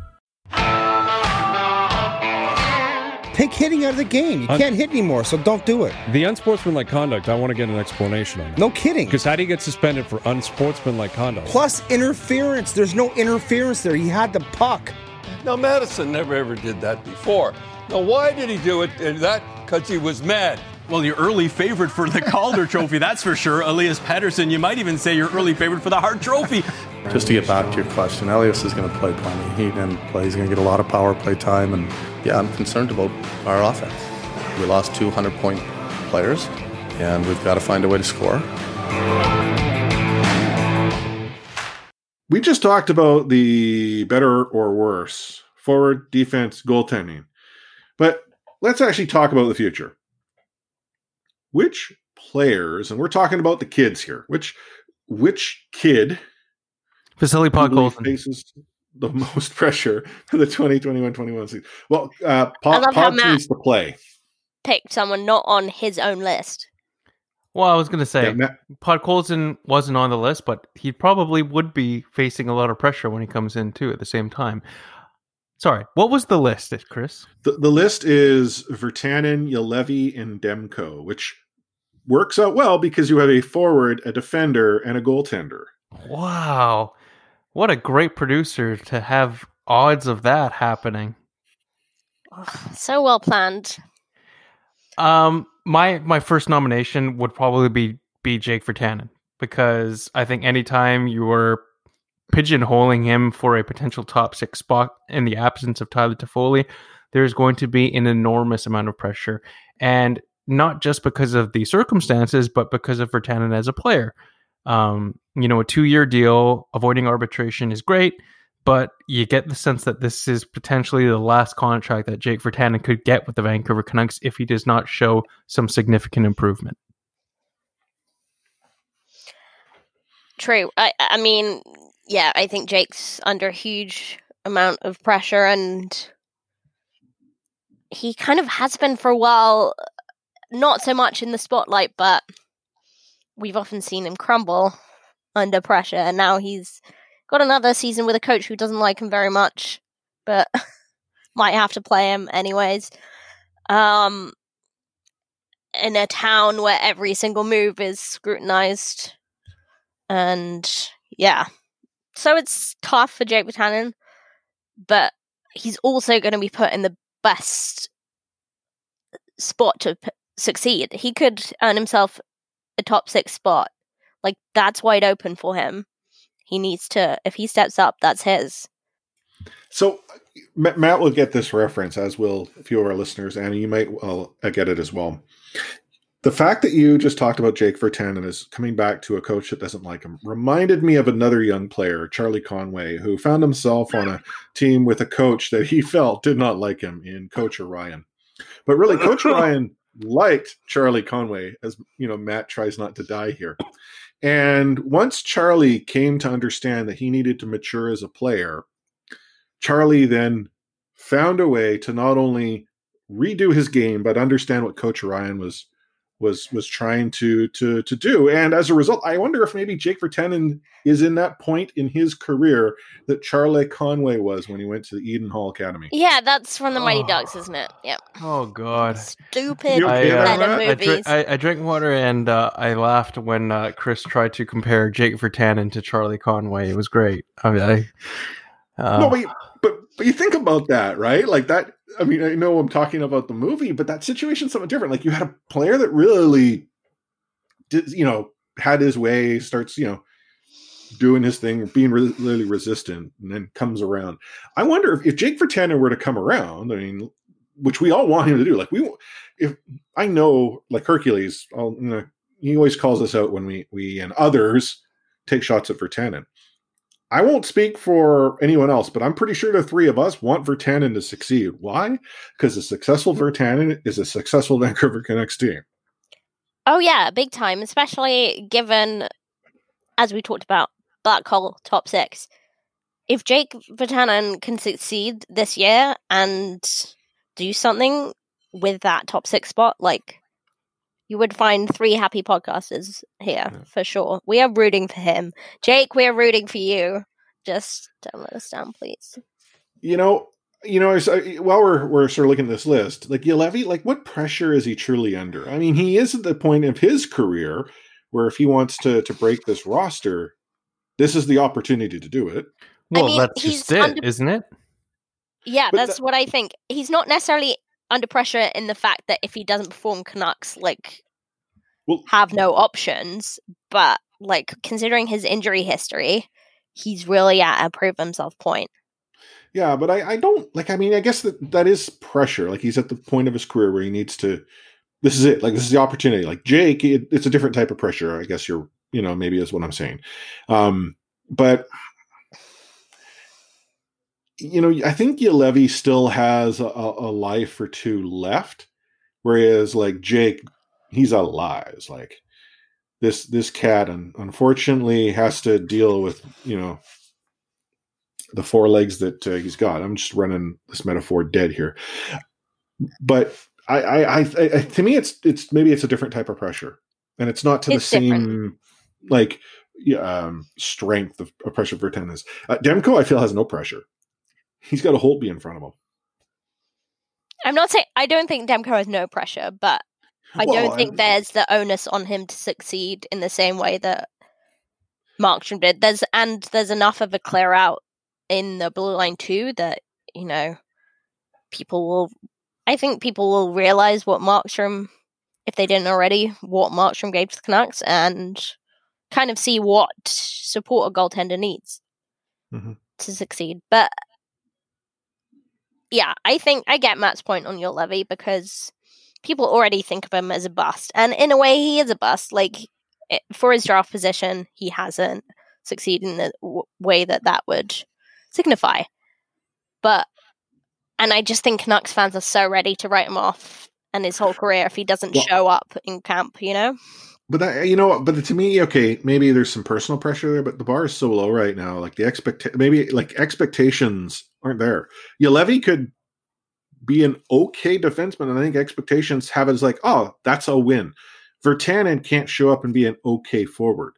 Take hitting out of the game. You Un- can't hit anymore, so don't do it. The unsportsmanlike conduct, I want to get an explanation on. That. No kidding. Because how do you get suspended for unsportsmanlike conduct? Plus interference. There's no interference there. He had the puck. Now, Madison never ever did that before. Now, why did he do it? Uh, that because he was mad. Well, your early favorite for the Calder Trophy, that's for sure. Elias Pettersson. You might even say your early favorite for the Hart Trophy. Just to get back to your question, Elias is going to play plenty. He didn't play. He's going to get a lot of power play time, and yeah, I'm concerned about our offense. We lost 200 point players, and we've got to find a way to score. We just talked about the better or worse forward, defense, goaltending. But let's actually talk about the future. Which players, and we're talking about the kids here, which which kid Vasily do you Podkolzin. faces the most pressure for the 2021-21 season? Well, uh, I Pod, how Pod Matt- needs to play. Picked someone not on his own list. Well, I was going to say, Yeah, Matt- Podkolzin wasn't on the list, but he probably would be facing a lot of pressure when he comes in too at the same time. Sorry, what was the list, Chris? The, the list is Virtanen, Juolevi, and Demko, which works out well because you have a forward, a defender, and a goaltender. Wow, what a great producer to have odds of that happening. So well planned. Um, my my first nomination would probably be be Jake Virtanen because I think anytime you are pigeonholing him for a potential top six spot in the absence of Tyler Toffoli, there's going to be an enormous amount of pressure, and not just because of the circumstances, but because of Virtanen as a player. Um, you know, a two year deal, avoiding arbitration is great, but you get the sense that this is potentially the last contract that Jake Virtanen could get with the Vancouver Canucks if he does not show some significant improvement. True. I I mean, yeah, I think Jake's under a huge amount of pressure and he kind of has been for a while not so much in the spotlight, but we've often seen him crumble under pressure and now he's got another season with a coach who doesn't like him very much, but might have to play him anyways. Um in a town where every single move is scrutinized and yeah. So it's tough for Jake Buchanan, but he's also going to be put in the best spot to succeed. He could earn himself a top six spot. Like, that's wide open for him. He needs to, if he steps up, that's his. So M- Matt will get this reference, as will a few of our listeners, and you might well uh, get it as well. The fact that you just talked about Jake Virtanen is coming back to a coach that doesn't like him reminded me of another young player, Charlie Conway, who found himself on a team with a coach that he felt did not like him in Coach Orion. But really, Coach Orion liked Charlie Conway, as you know, Matt tries not to die here. And once Charlie came to understand that he needed to mature as a player, Charlie then found a way to not only redo his game but understand what Coach Orion was was was trying to to to do. And as a result, I wonder if maybe Jake Virtanen is in that point in his career that Charlie Conway was when he went to the Eden Hall Academy. Yeah, that's from the Mighty Oh. Ducks, isn't it? Yeah. Oh God! Stupid okay I, uh. I, movies. drink, I, I drank water and uh, I laughed when uh, Chris tried to compare Jake Virtanen to Charlie Conway. It was great. I mean, I, uh, no, but you, but but you think about that, right? Like that. I mean, I know I'm talking about the movie, but that situation's something different. Like you had a player that really did, you know, had his way, starts, you know, doing his thing, being re- really resistant, and then comes around. I wonder if, if Jake Virtanen were to come around. I mean, which we all want him to do. Like we, if I know, like Hercules, I'll, you know, he always calls us out when we we and others take shots at Virtanen. I won't speak for anyone else, but I'm pretty sure the three of us want Virtanen to succeed. Why? Because a successful Virtanen is a successful Vancouver Canucks team. Oh yeah, big time, especially given as we talked about black hole top six. If Jake Virtanen can succeed this year and do something with that top six spot, like you would find three happy podcasters here for sure. We are rooting for him. Jake, we are rooting for you. Just don't let us down, please. You know, you know, as I, while we're we're sort of looking at this list, like Juolevi, like what pressure is he truly under? I mean, he is at the point of his career where if he wants to to break this roster, this is the opportunity to do it. well, mean, that's just it, under- not it? Yeah, But that's what I think. He's not necessarily under pressure in the fact that if he doesn't perform, Canucks like Well- have no options. But like considering his injury history, he's really at a prove himself point. Yeah, but I, I don't like. I mean, I guess that that is pressure. Like he's at the point of his career where he needs to. This is it. Like this is the opportunity. Like Jake, it, it's a different type of pressure. I guess you're, you know, maybe is what I'm saying. Um, but you know, I think Levy still has a, a life or two left, whereas like Jake, he's alive. Like this this cat, unfortunately, has to deal with you know the four legs that uh, he's got. I'm just running this metaphor dead here, but I, I, I, I, to me, it's it's maybe it's a different type of pressure, and it's not to It's the different. same like um, strength of, of pressure for tennis. Uh, Demko, I feel, has no pressure. He's got a Holtby in front of him. I'm not saying I don't think Demko has no pressure, but I Well, don't think I- there's the onus on him to succeed in the same way that Markstrom did. There's and there's enough of a clear out in the blue line too that you know people will. I think people will realize what Markstrom, if they didn't already, what Markstrom gave to the Canucks, and kind of see what support a goaltender needs Mhm. to succeed. But yeah, I think I get Matt's point on Juolevi because people already think of him as a bust, and in a way, he is a bust. Like it, for his draft position, he hasn't succeeded in the w- way that that would signify. But and I just think Canucks fans are so ready to write him off and his whole career if he doesn't Well- show up in camp. You know, But you know, but to me, okay, maybe there's some personal pressure there, but the bar is so low right now. Like the expect, maybe like expectations aren't there. Juolevi could be an okay defenseman, and I think expectations have it as like, oh, that's a win. Virtanen can't show up and be an okay forward.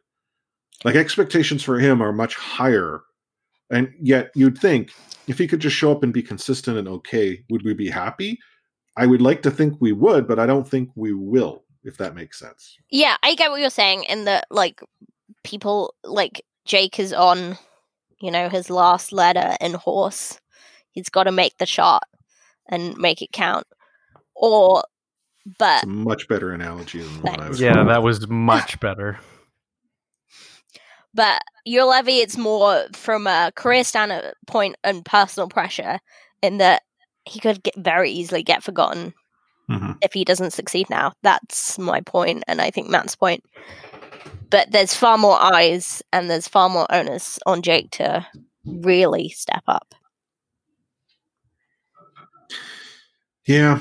Like expectations for him are much higher, and yet you'd think if he could just show up and be consistent and okay, would we be happy? I would like to think we would, but I don't think we will. If that makes sense. Yeah, I get what you're saying in that like people like Jake is on, you know, his last letter in horse. He's got to make the shot and make it count. Or but It's a much better analogy than the one I was. Yeah, that was much better. But Juolevi, it's more from a career standpoint and personal pressure, in that he could get very easily get forgotten Mm-hmm. if he doesn't succeed now. That's my point, and I think Matt's point. But there's far more eyes and there's far more onus on Jake to really step up. Yeah,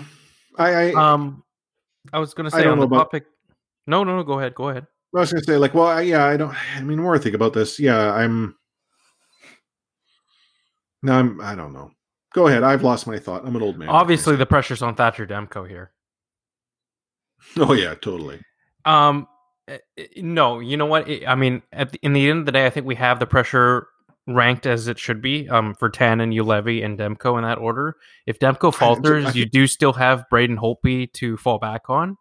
I, I um, I was gonna say on know the about- topic. No, no, no. Go ahead. Go ahead. I was gonna say like, well, I, yeah, I don't. I mean, more I think about this. Yeah, I'm. No, I'm. I don't know. Go ahead. I've lost my thought. I'm an old man. Obviously, the pressure's on Thatcher Demko here. Oh yeah, totally. Um, eh, eh, no, you know what? I I mean, at the, in the end of the day, I think we have the pressure ranked as it should be. Um, for Tannen, Juolevi, and Demko in that order. If Demko falters, I you do still have Braden Holtby to fall back on.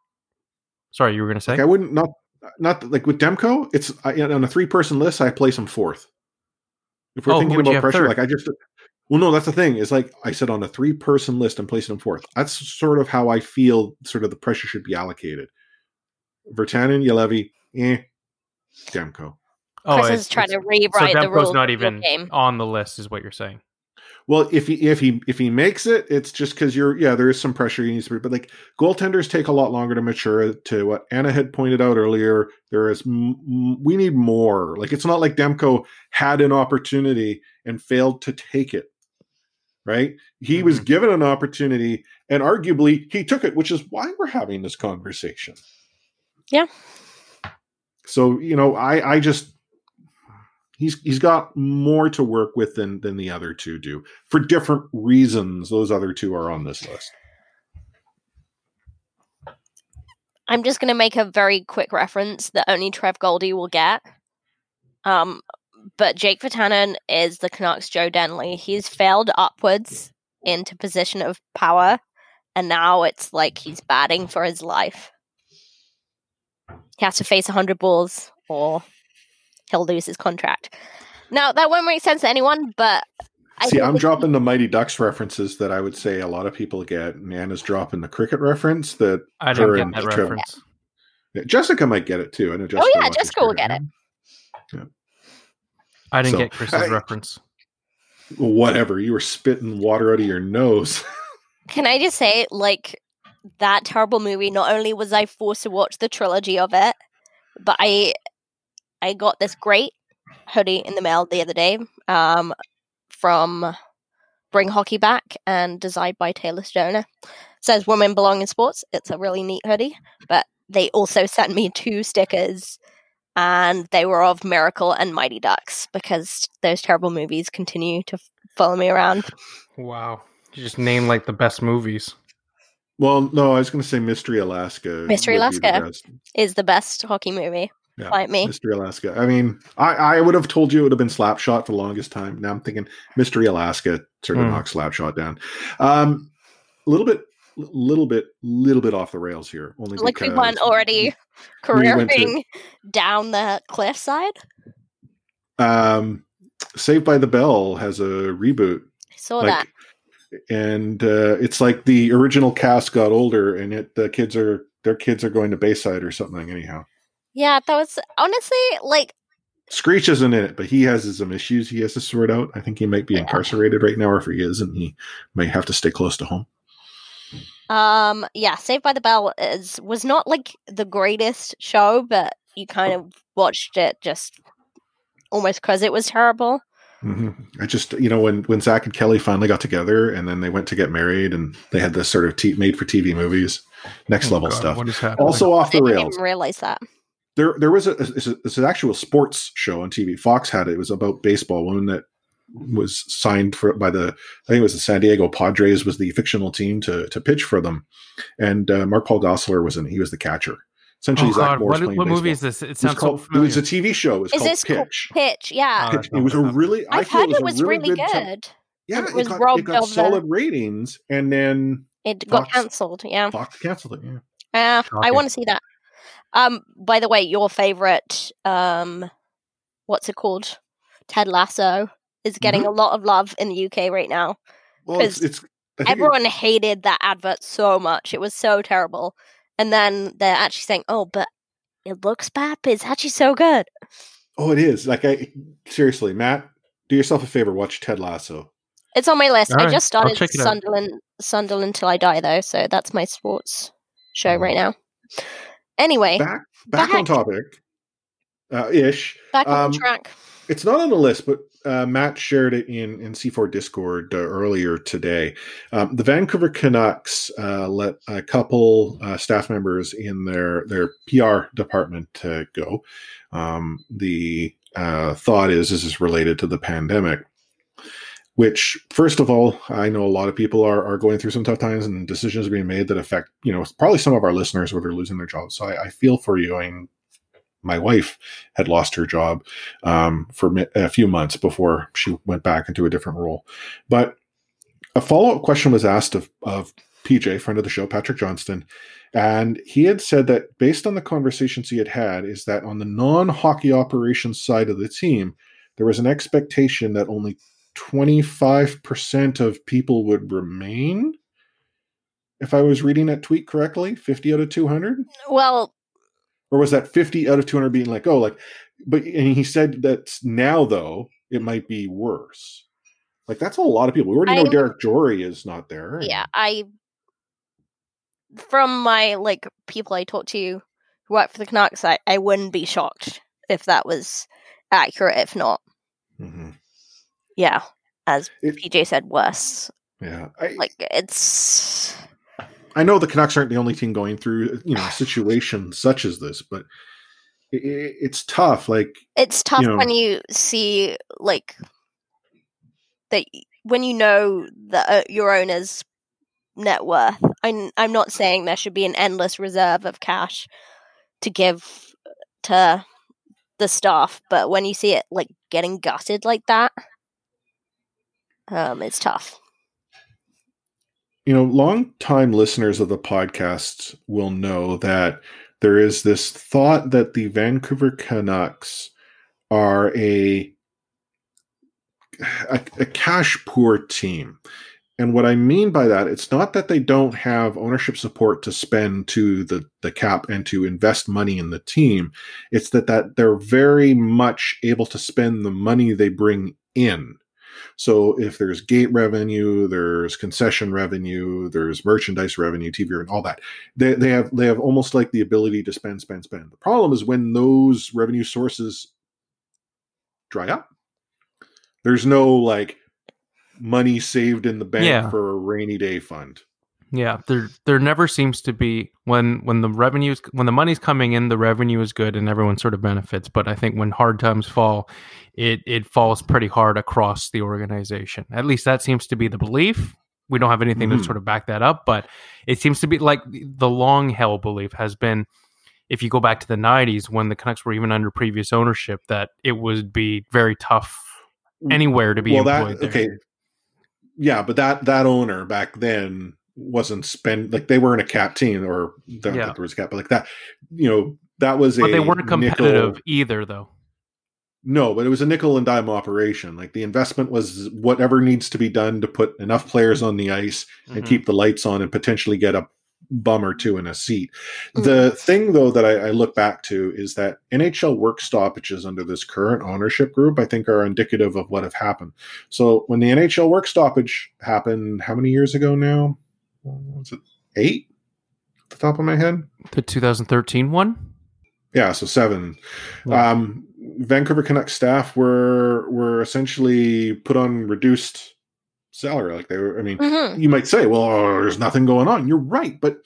Sorry, you were going to say. Like, I wouldn't not not like with Demko. It's I, on a three person list. I place him fourth. If we're Oh, thinking about pressure, third? like I just. Well, no, that's the thing. Is like I said on a three person list, I'm placing him fourth. That's sort of how I feel. Sort of the pressure should be allocated. Virtanen, Juolevi, eh. Demko. Chris it's- is trying to rewrite so the Demko's rules not of your even game. on the list, is what you're saying. Well, if he if he if he makes it, it's just because you're yeah, there is some pressure he needs to be. But like goaltenders take a lot longer to mature. To what Anna had pointed out earlier, there is m- m- we need more. Like it's not like Demko had an opportunity and failed to take it. Right? He was given an opportunity, and arguably he took it, which is why we're having this conversation. Yeah. So you know, I I just he's he's got more to work with than than the other two do for different reasons. Those other two are on this list. I'm just going to make a very quick reference that only Trev Goldie will get. Um, but Jake Virtanen is the Canucks' Joe Denly. He's failed upwards into position of power, and now it's like he's batting for his life. He has to face 100 balls, or he'll lose his contract. Now, that won't make sense to anyone, but I See, I'm dropping the Mighty Ducks references that I would say a lot of people get, and Anna's dropping the cricket reference that I didn't her get that Trev- reference. Yeah, Jessica might get it too. I know Jessica. Oh, yeah, Jessica will get it. I didn't So, get Chris's I- reference. Whatever. You were spitting water out of your nose. Can I just say, like, that terrible movie, not only was I forced to watch the trilogy of it, but I I got this great hoodie in the mail the other day um, from Bring Hockey Back and designed by Taylor Stoner. says Women Belong in Sports. It's a really neat hoodie, but they also sent me two stickers and they were of Miracle and Mighty Ducks because those terrible movies continue to follow me around. Wow, you just named like the best movies. well, no, I was going to say Mystery Alaska. Mystery would be the Alaska is the best hockey movie. Yeah, Fight me. Mystery Alaska. I mean, I, I would have told you it would have been Slapshot for the longest time. Now I'm thinking Mystery Alaska sort of Hmm. knocks Slapshot down. Um, a little bit, little bit, little bit off the rails here. Only like we went already careering went to- down the cliffside. um, Saved by the Bell has a reboot. I saw Like, that. and uh, it's like the original cast got older, and it the kids are their kids are going to Bayside or something. Anyhow, Yeah, that was honestly like Screech isn't in it, but he has some issues he has to sort out. I think he might be incarcerated right now, or if he isn't, he might have to stay close to home. Um yeah, Saved by the Bell is was not like the greatest show, but you kind of watched it just almost because it was terrible. hmm I just, you know, when when Zach and Kelly finally got together, and then they went to get married, and they had this sort of t- made for TV movies, next Oh, level God, stuff. what is happening? Also off I the didn't rails. even realize that. There, there was a, it's a it's an actual sports show on TV. Fox had it. It was about baseball. One that was signed for by the I think it was the San Diego Padres was the fictional team to to pitch for them, and uh, Mark Paul Gosselaar was in. He was the catcher. Essentially, Oh, Zach Morris what- playing what movie baseball. is this? It was sounds so called, It was a. TV show. It was Is called this Pitch. Pitch? Yeah. Pitch. It was a really. I I've feel heard it it was was really, really good. good. Yeah, And it, it was got, robbed it got solid ratings, and then It got cancelled, yeah. Fox canceled it. Yeah. Yeah, I want to see that. Um, by the way, your favorite, um, what's it called? Ted Lasso is getting Mhm. a lot of love in the UK right now Well, it's, because it's I think everyone hated that advert so much; it was so terrible. And then they're actually saying, "Oh, but it looks bad, but it's actually so good." Oh, it is. Like I seriously, Matt, do yourself a favor, watch Ted Lasso. It's on my list. All I right, just started check it. Sunderland Sunderland till I die though, so that's my sports show right now. Anyway, Back back, on topic, uh, ish. back on Um, track. It's not on the list, but uh, Matt shared it in in C4 Discord uh, earlier today. Um, the Vancouver Canucks uh, let a couple uh, staff members in their their PR department uh, go. Um, the uh, thought is this is related to the pandemic. Which, first of all, I know a lot of people are, are going through some tough times and decisions are being made that affect, you know, probably some of our listeners where they're losing their jobs. So I, I feel for you. I my wife had lost her job um, for a few months before she went back into a different role. But a follow up question was asked of, of PJ, friend of the show, Patrick Johnston, and he had said that based on the conversations he had had, is that on the non hockey operations side of the team, there was an expectation that only 25% of people would remain. If I was reading that tweet correctly, 50 out of 200? Well, or was that 50 out of 200 being like oh like but and he said that now though it might be worse like that's a lot of people we already know I- derek jory is not there yeah, I from my like people I talked to who work for the Canucks, I, I wouldn't be shocked if that was accurate. If not, Mm-hmm. yeah, as PJ said, worse. yeah I, Like it's I know the canucks aren't the only team going through you know a situation such as this but it, it's tough like it's tough you know, when you see like that when you know that uh, your owner's net worth. I'm I'm not saying there should be an endless reserve of cash to give to the staff, but when you see it like getting gutted like that, um, it's tough. You know, long time listeners of the podcast will know that there is this thought that the Vancouver Canucks are a a, a cash poor team. And what I mean by that, it's not that they don't have ownership support to spend to the, the cap and to invest money in the team. It's that, that they're very much able to spend the money they bring in. So if there's gate revenue, there's concession revenue, there's merchandise revenue, TV and all that. They, they have they have almost like the ability to spend, spend, spend. The problem is when those revenue sources dry up. There's no like money saved in the bank Yeah. for a rainy day fund. Yeah, there there never seems to be when when the revenues when the money's coming in, the revenue is good and everyone sort of benefits. But I think when hard times fall, it it falls pretty hard across the organization. At least that seems to be the belief. We don't have anything Mhm. to sort of back that up, but it seems to be like the long held belief has been if you go back to the 90s when the Canucks were even under previous ownership that it would be very tough anywhere to be well, employed that okay, yeah, but that that owner back then wasn't spend like they weren't a cap team or there, Yeah. there was a cap, but like that, you know, that was a they weren't competitive nickel- either though. No, but it was a nickel and dime operation. Like the investment was whatever needs to be done to put enough players on the ice and Mhm. keep the lights on and potentially get a bum or two in a seat. The thing, though, that I, I look back to is that NHL work stoppages under this current ownership group, I think, are indicative of what have happened. So when the NHL work stoppage happened, how many years ago now? Was it eight? At the top of my head? The 2013 one? Yeah, so seven. Um, Vancouver Canucks staff were were essentially put on reduced salary. Like they were. I mean, Mhm. you might say, "Well, uh, there's nothing going on." You're right, but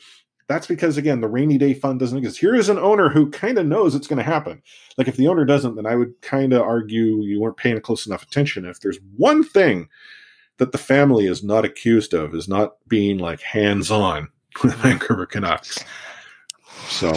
that's because again, the rainy day fund doesn't exist. Here is an owner who kind of knows it's going to happen. Like if the owner doesn't, then I would kind of argue you weren't paying close enough attention. If there's one thing that the family is not accused of, is not being like hands on with Vancouver Canucks. So,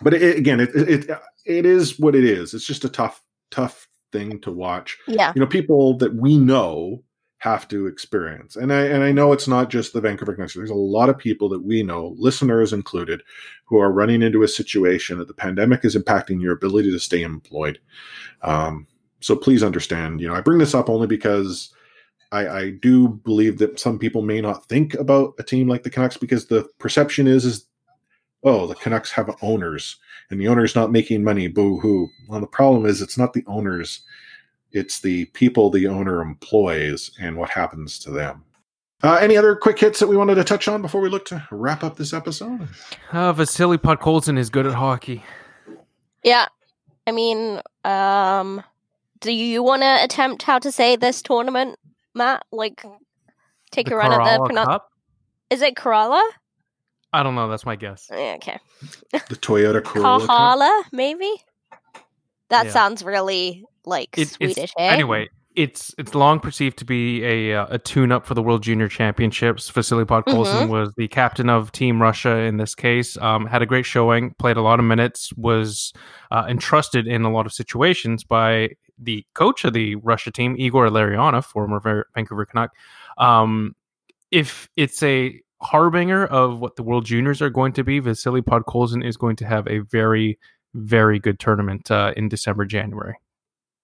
but it, again, it, it it is what it is. It's just a tough tough thing to watch. Yeah. you know, people that we know have to experience, and I and I know it's not just the Vancouver Canucks. There's a lot of people that we know, listeners included, who are running into a situation that the pandemic is impacting your ability to stay employed. Um, so please understand. You know, I bring this up only because. I, I do believe that some people may not think about a team like the Canucks because the perception is is oh, the Canucks have owners and the owner's not making money, boo hoo. Well, the problem is it's not the owners, it's the people the owner employs and what happens to them. Uh, any other quick hits that we wanted to touch on before we look to wrap up this episode? Uh, Vasily Podkolzin is good at hockey. Yeah. I mean, um, do you want to attempt how to say this tournament, Matt? Like, take The a run at the Kerala pronoun- Cup? Is it Kerala? I don't know. That's my guess. Yeah, okay. The Toyota Corolla. Cup? Maybe? That Yeah. sounds really like It- Swedish, it's, eh? Anyway, it's it's long perceived to be a uh, a tune up for the World Junior Championships. Vasily Podkolzin Mhm. was the captain of Team Russia in this case. Um, had a great showing, played a lot of minutes, was uh, entrusted in a lot of situations by the coach of the Russia team, Igor Larionov, former Vancouver Canuck. Um, if it's a harbinger of what the World Juniors are going to be, Vasily Podkolzin is going to have a very, very good tournament uh, in December, January.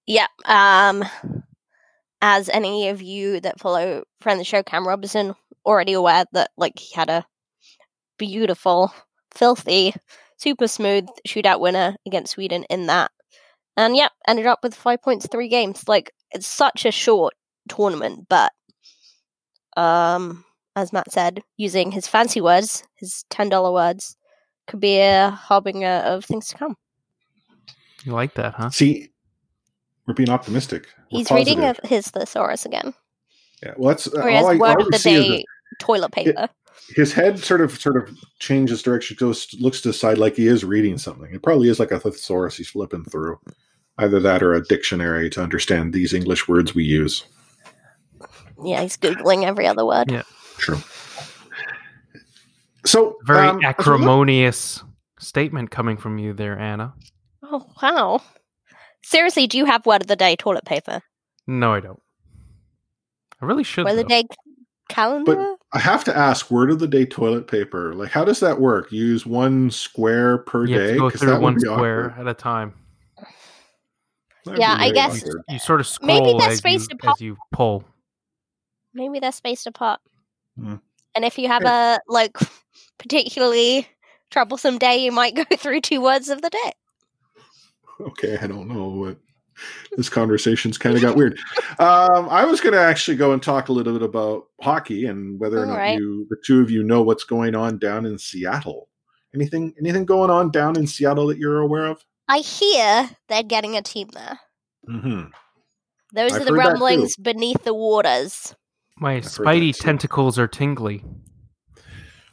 Yeah. Um, as any of you that follow friend of the show, Cam Robinson, already aware that like he had a beautiful, filthy, super smooth shootout winner against Sweden in that, and yep, ended up with five points, three games. Like it's such a short tournament, but um, as Matt said, using his fancy words, his ten dollar words, could be a harbinger of things to come. You like that, huh? See, we're being optimistic. We're He's reading positive. a, his thesaurus again. Yeah, well, that's uh, Or he has all I, word all of the day toilet paper. that his head sort of sort of changes direction, goes looks to the side like he is reading something. It probably is like a thesaurus he's flipping through, either that or a dictionary to understand these English words we use. yeah, he's googling every other word. Yeah. True. So Very um, as look- acrimonious statement coming from you there, Anna. Oh wow! Seriously, do you have word of the day toilet paper? No, I don't. I really should. Word of the day calendar? But I have to ask, word of the day toilet paper. Like, how does that work? You use one square per You have day? to go 'Cause through that would one square awkward. at a time. That'd Yeah, I guess- awkward. You sort of Maybe scroll they're as you, spaced apart. as you pull. Maybe they're spaced apart. Hmm. And if you have a like particularly troublesome day, you might go through two words of the day. Okay, I don't know. But this conversation's kind of got weird. Um, I was going to actually go and talk a little bit about hockey and whether or All not right. you, the two of you, know what's going on down in Seattle. Anything, anything going on down in Seattle that you're aware of? I hear they're getting a team there. Mm-hmm. Those I've are the heard that too. rumblings beneath the waters. My heard that spidey tentacles are tingly.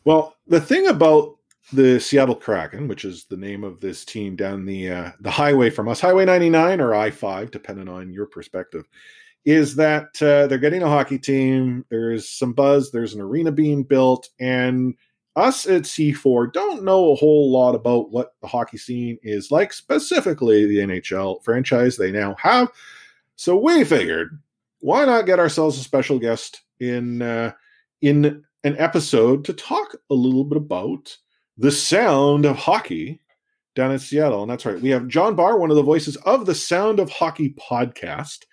Well, the thing about the Seattle Kraken, which is the name of this team down the uh, the highway from us, Highway 99 or I 5, depending on your perspective, is that uh, they're getting a hockey team. There's some buzz. There's an arena being built, and us at C4 don't know a whole lot about what the hockey scene is like, specifically the NHL franchise they now have. So we figured, why not get ourselves a special guest in uh, in an episode to talk a little bit about the sound of hockey down in Seattle. And that's right. We have John Barr, one of the voices of the Sound of Hockey podcast,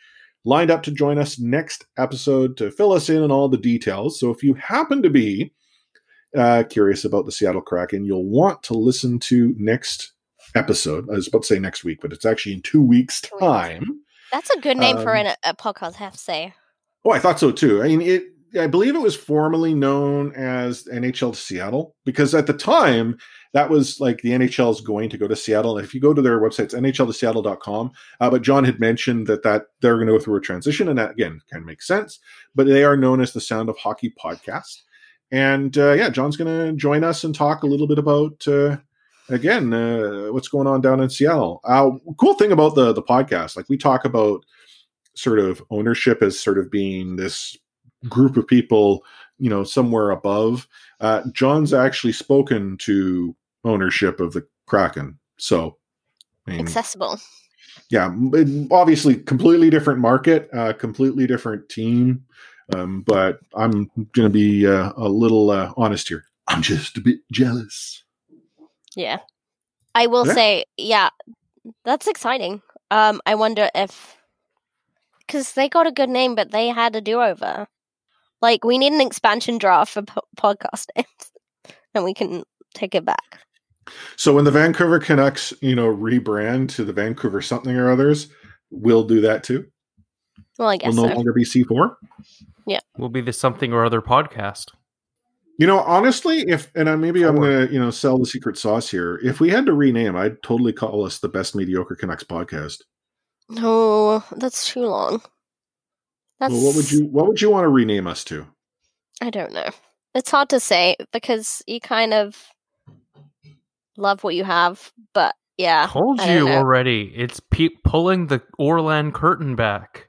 lined up to join us next episode to fill us in on all the details. So if you happen to be uh, curious about the Seattle Kraken, you'll want to listen to next episode. I was about to say next week, but it's actually in two weeks' time. That's a good name for Um, an, a podcast, I have to say. Oh, I thought so too. I mean, it. I believe it was formerly known as NHL Seattle because at the time that was like the NHL is going to go to Seattle. And if you go to their website, it's nhltoseattle.com. Uh, but John had mentioned that that they're going to go through a transition, and that again kind of makes sense. But they are known as the Sound of Hockey podcast. And uh, yeah, John's going to join us and talk a little bit about uh, again uh, what's going on down in Seattle. Uh, cool thing about the the podcast, like we talk about sort of ownership as sort of being this group of people, you know, somewhere above. Uh, John's actually spoken to ownership of the Kraken, so I mean, Accessible. yeah, obviously completely different market, uh, completely different team. Um, but I'm going to be uh, a little uh, honest here. I'm just a bit jealous. Yeah. I will Yeah. say, yeah, that's exciting. Um, I wonder if because they got a good name, but they had a do over. Like, we need an expansion draft for po- podcast names, and we can take it back. So when the Vancouver Canucks, you know, rebrand to the Vancouver something or others, we'll do that too. Well, I guess We'll no so. longer be C4. Yeah. Will be the something or other podcast. You know, honestly, if and I, maybe I'm gonna, you know, sell the secret sauce here. If we had to rename, I'd totally call us the best mediocre Canucks podcast. No, that's too long. That's Well, what would you what would you want to rename us to? I don't know. It's hard to say because you kind of love what you have, but yeah. Told I don't you know. already. It's pe- pulling the Orland curtain back.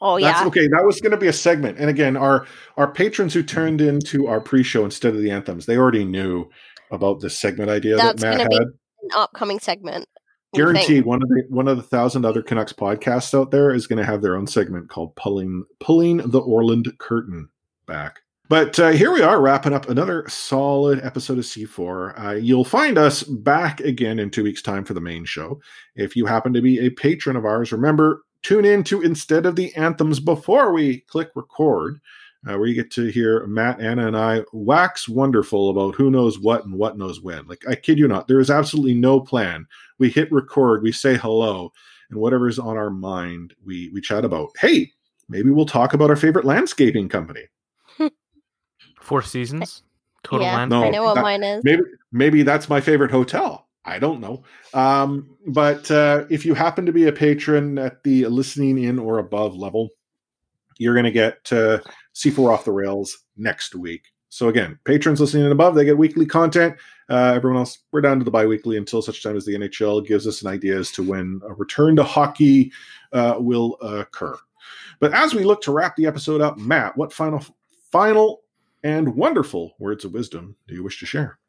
Oh That's yeah. okay. That was going to be a segment. And again, our our patrons who turned into our pre-show instead of the anthems, they already knew about this segment idea That's that Matt going to had. be an upcoming segment. Guaranteed, one of the one of the thousand other Canucks podcasts out there is going to have their own segment called "Pulling Pulling the Orland Curtain Back." But uh, here we are, wrapping up another solid episode of C4. Uh, you'll find us back again in two weeks' time for the main show. If you happen to be a patron of ours, remember tune in to instead of the anthems before we click record. Uh, where you get to hear Matt, Anna, and I wax wonderful about who knows what and what knows when. Like, I kid you not, there is absolutely no plan. We hit record, we say hello, and whatever's on our mind, we we chat about. Hey, maybe we'll talk about our favorite landscaping company. Four seasons. Total yeah, land. I know what that- mine is. Maybe maybe that's my favorite hotel. I don't know. Um, but uh, if you happen to be a patron at the listening in or above level, you're going to get uh, C4 off the rails next week. So again, patrons listening and above, they get weekly content. Uh, everyone else, we're down to the bi-weekly until such time as the NHL gives us an idea as to when a return to hockey uh, will occur. But as we look to wrap the episode up, Matt, what final, final, and wonderful words of wisdom do you wish to share?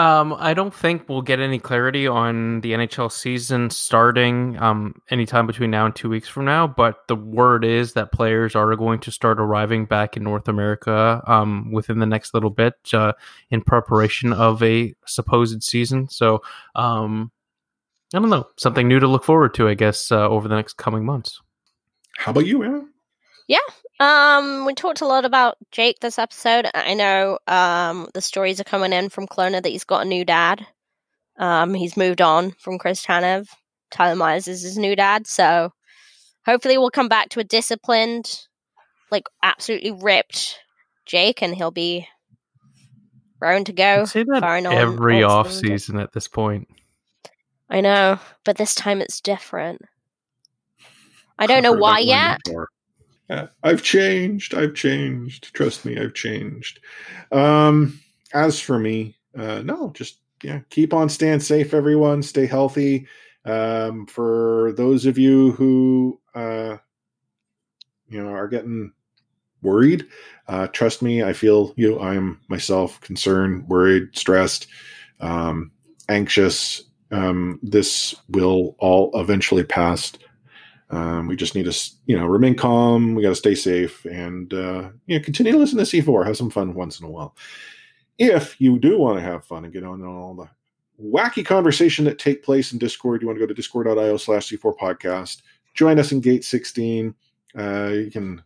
Um, I don't think we'll get any clarity on the NHL season starting um, anytime between now and two weeks from now. But the word is that players are going to start arriving back in North America um, within the next little bit uh, in preparation of a supposed season. So um, I don't know, something new to look forward to, I guess, uh, over the next coming months. How about you, Anna? Yeah. Um, we talked a lot about Jake this episode. I know um the stories are coming in from Kelowna that he's got a new dad. Um, he's moved on from Chris Tanev. Tyler Myers is his new dad, so hopefully we'll come back to a disciplined, like absolutely ripped Jake, and he'll be raring to go. Say that on every off season at this point. I know, but this time it's different. I don't know why yet. Yeah, I've changed. I've changed. Trust me, I've changed. Um, as for me, uh, no, just yeah, keep on staying safe, everyone. Stay healthy. Um, for those of you who uh, you know are getting worried, uh, trust me, I feel you. I am myself concerned, worried, stressed, um, anxious. Um, this will all eventually pass. Um, we just need to, you know, remain calm. We got to stay safe and, uh, you know, continue to listen to C4. Have some fun once in a while. If you do want to have fun and get on all the wacky conversation that take place in Discord, you want to go to discord.io slash C4 podcast. Join us in Gate 16. Uh, you can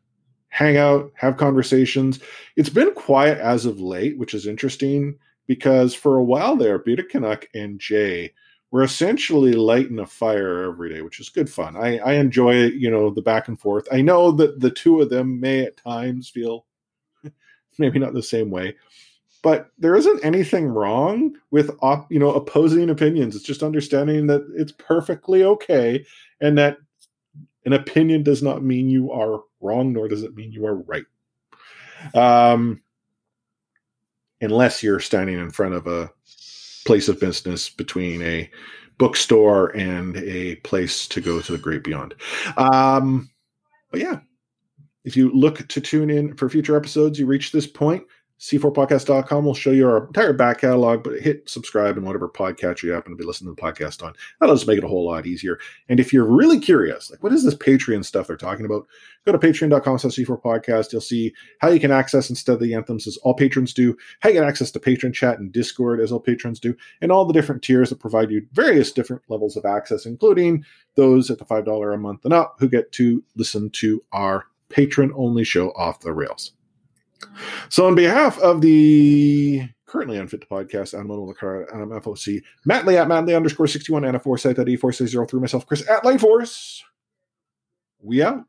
hang out, have conversations. It's been quiet as of late, which is interesting because for a while there, Beta Canuck and Jay we're essentially lighting a fire every day, which is good fun. I, I enjoy you know, the back and forth. I know that the two of them may at times feel maybe not the same way, but there isn't anything wrong with op, you know opposing opinions. It's just understanding that it's perfectly okay, and that an opinion does not mean you are wrong, nor does it mean you are right. Um, unless you're standing in front of a place of business between a bookstore and a place to go to the great beyond. Um, but yeah, if you look to tune in for future episodes, you reach this point, c4podcast.com will show you our entire back catalog, but hit subscribe and whatever podcatcher you happen to be listening to the podcast on. That'll just make it a whole lot easier. And if you're really curious, like what is this Patreon stuff they're talking about, go to patreon.com slash c4 podcast. You'll see how you can access instead of the anthems as all patrons do, how you get access to patron chat and Discord as all patrons do, and all the different tiers that provide you various different levels of access, including those at the $5 a month and up who get to listen to our patron only show off the rails. So, on behalf of the currently unfit to podcast. Adam Lacar, Adam FOC, Matt Lee at Matt Lee underscore 61, Anna Forsyth at E4603, myself, Chris at Lane Force. We out.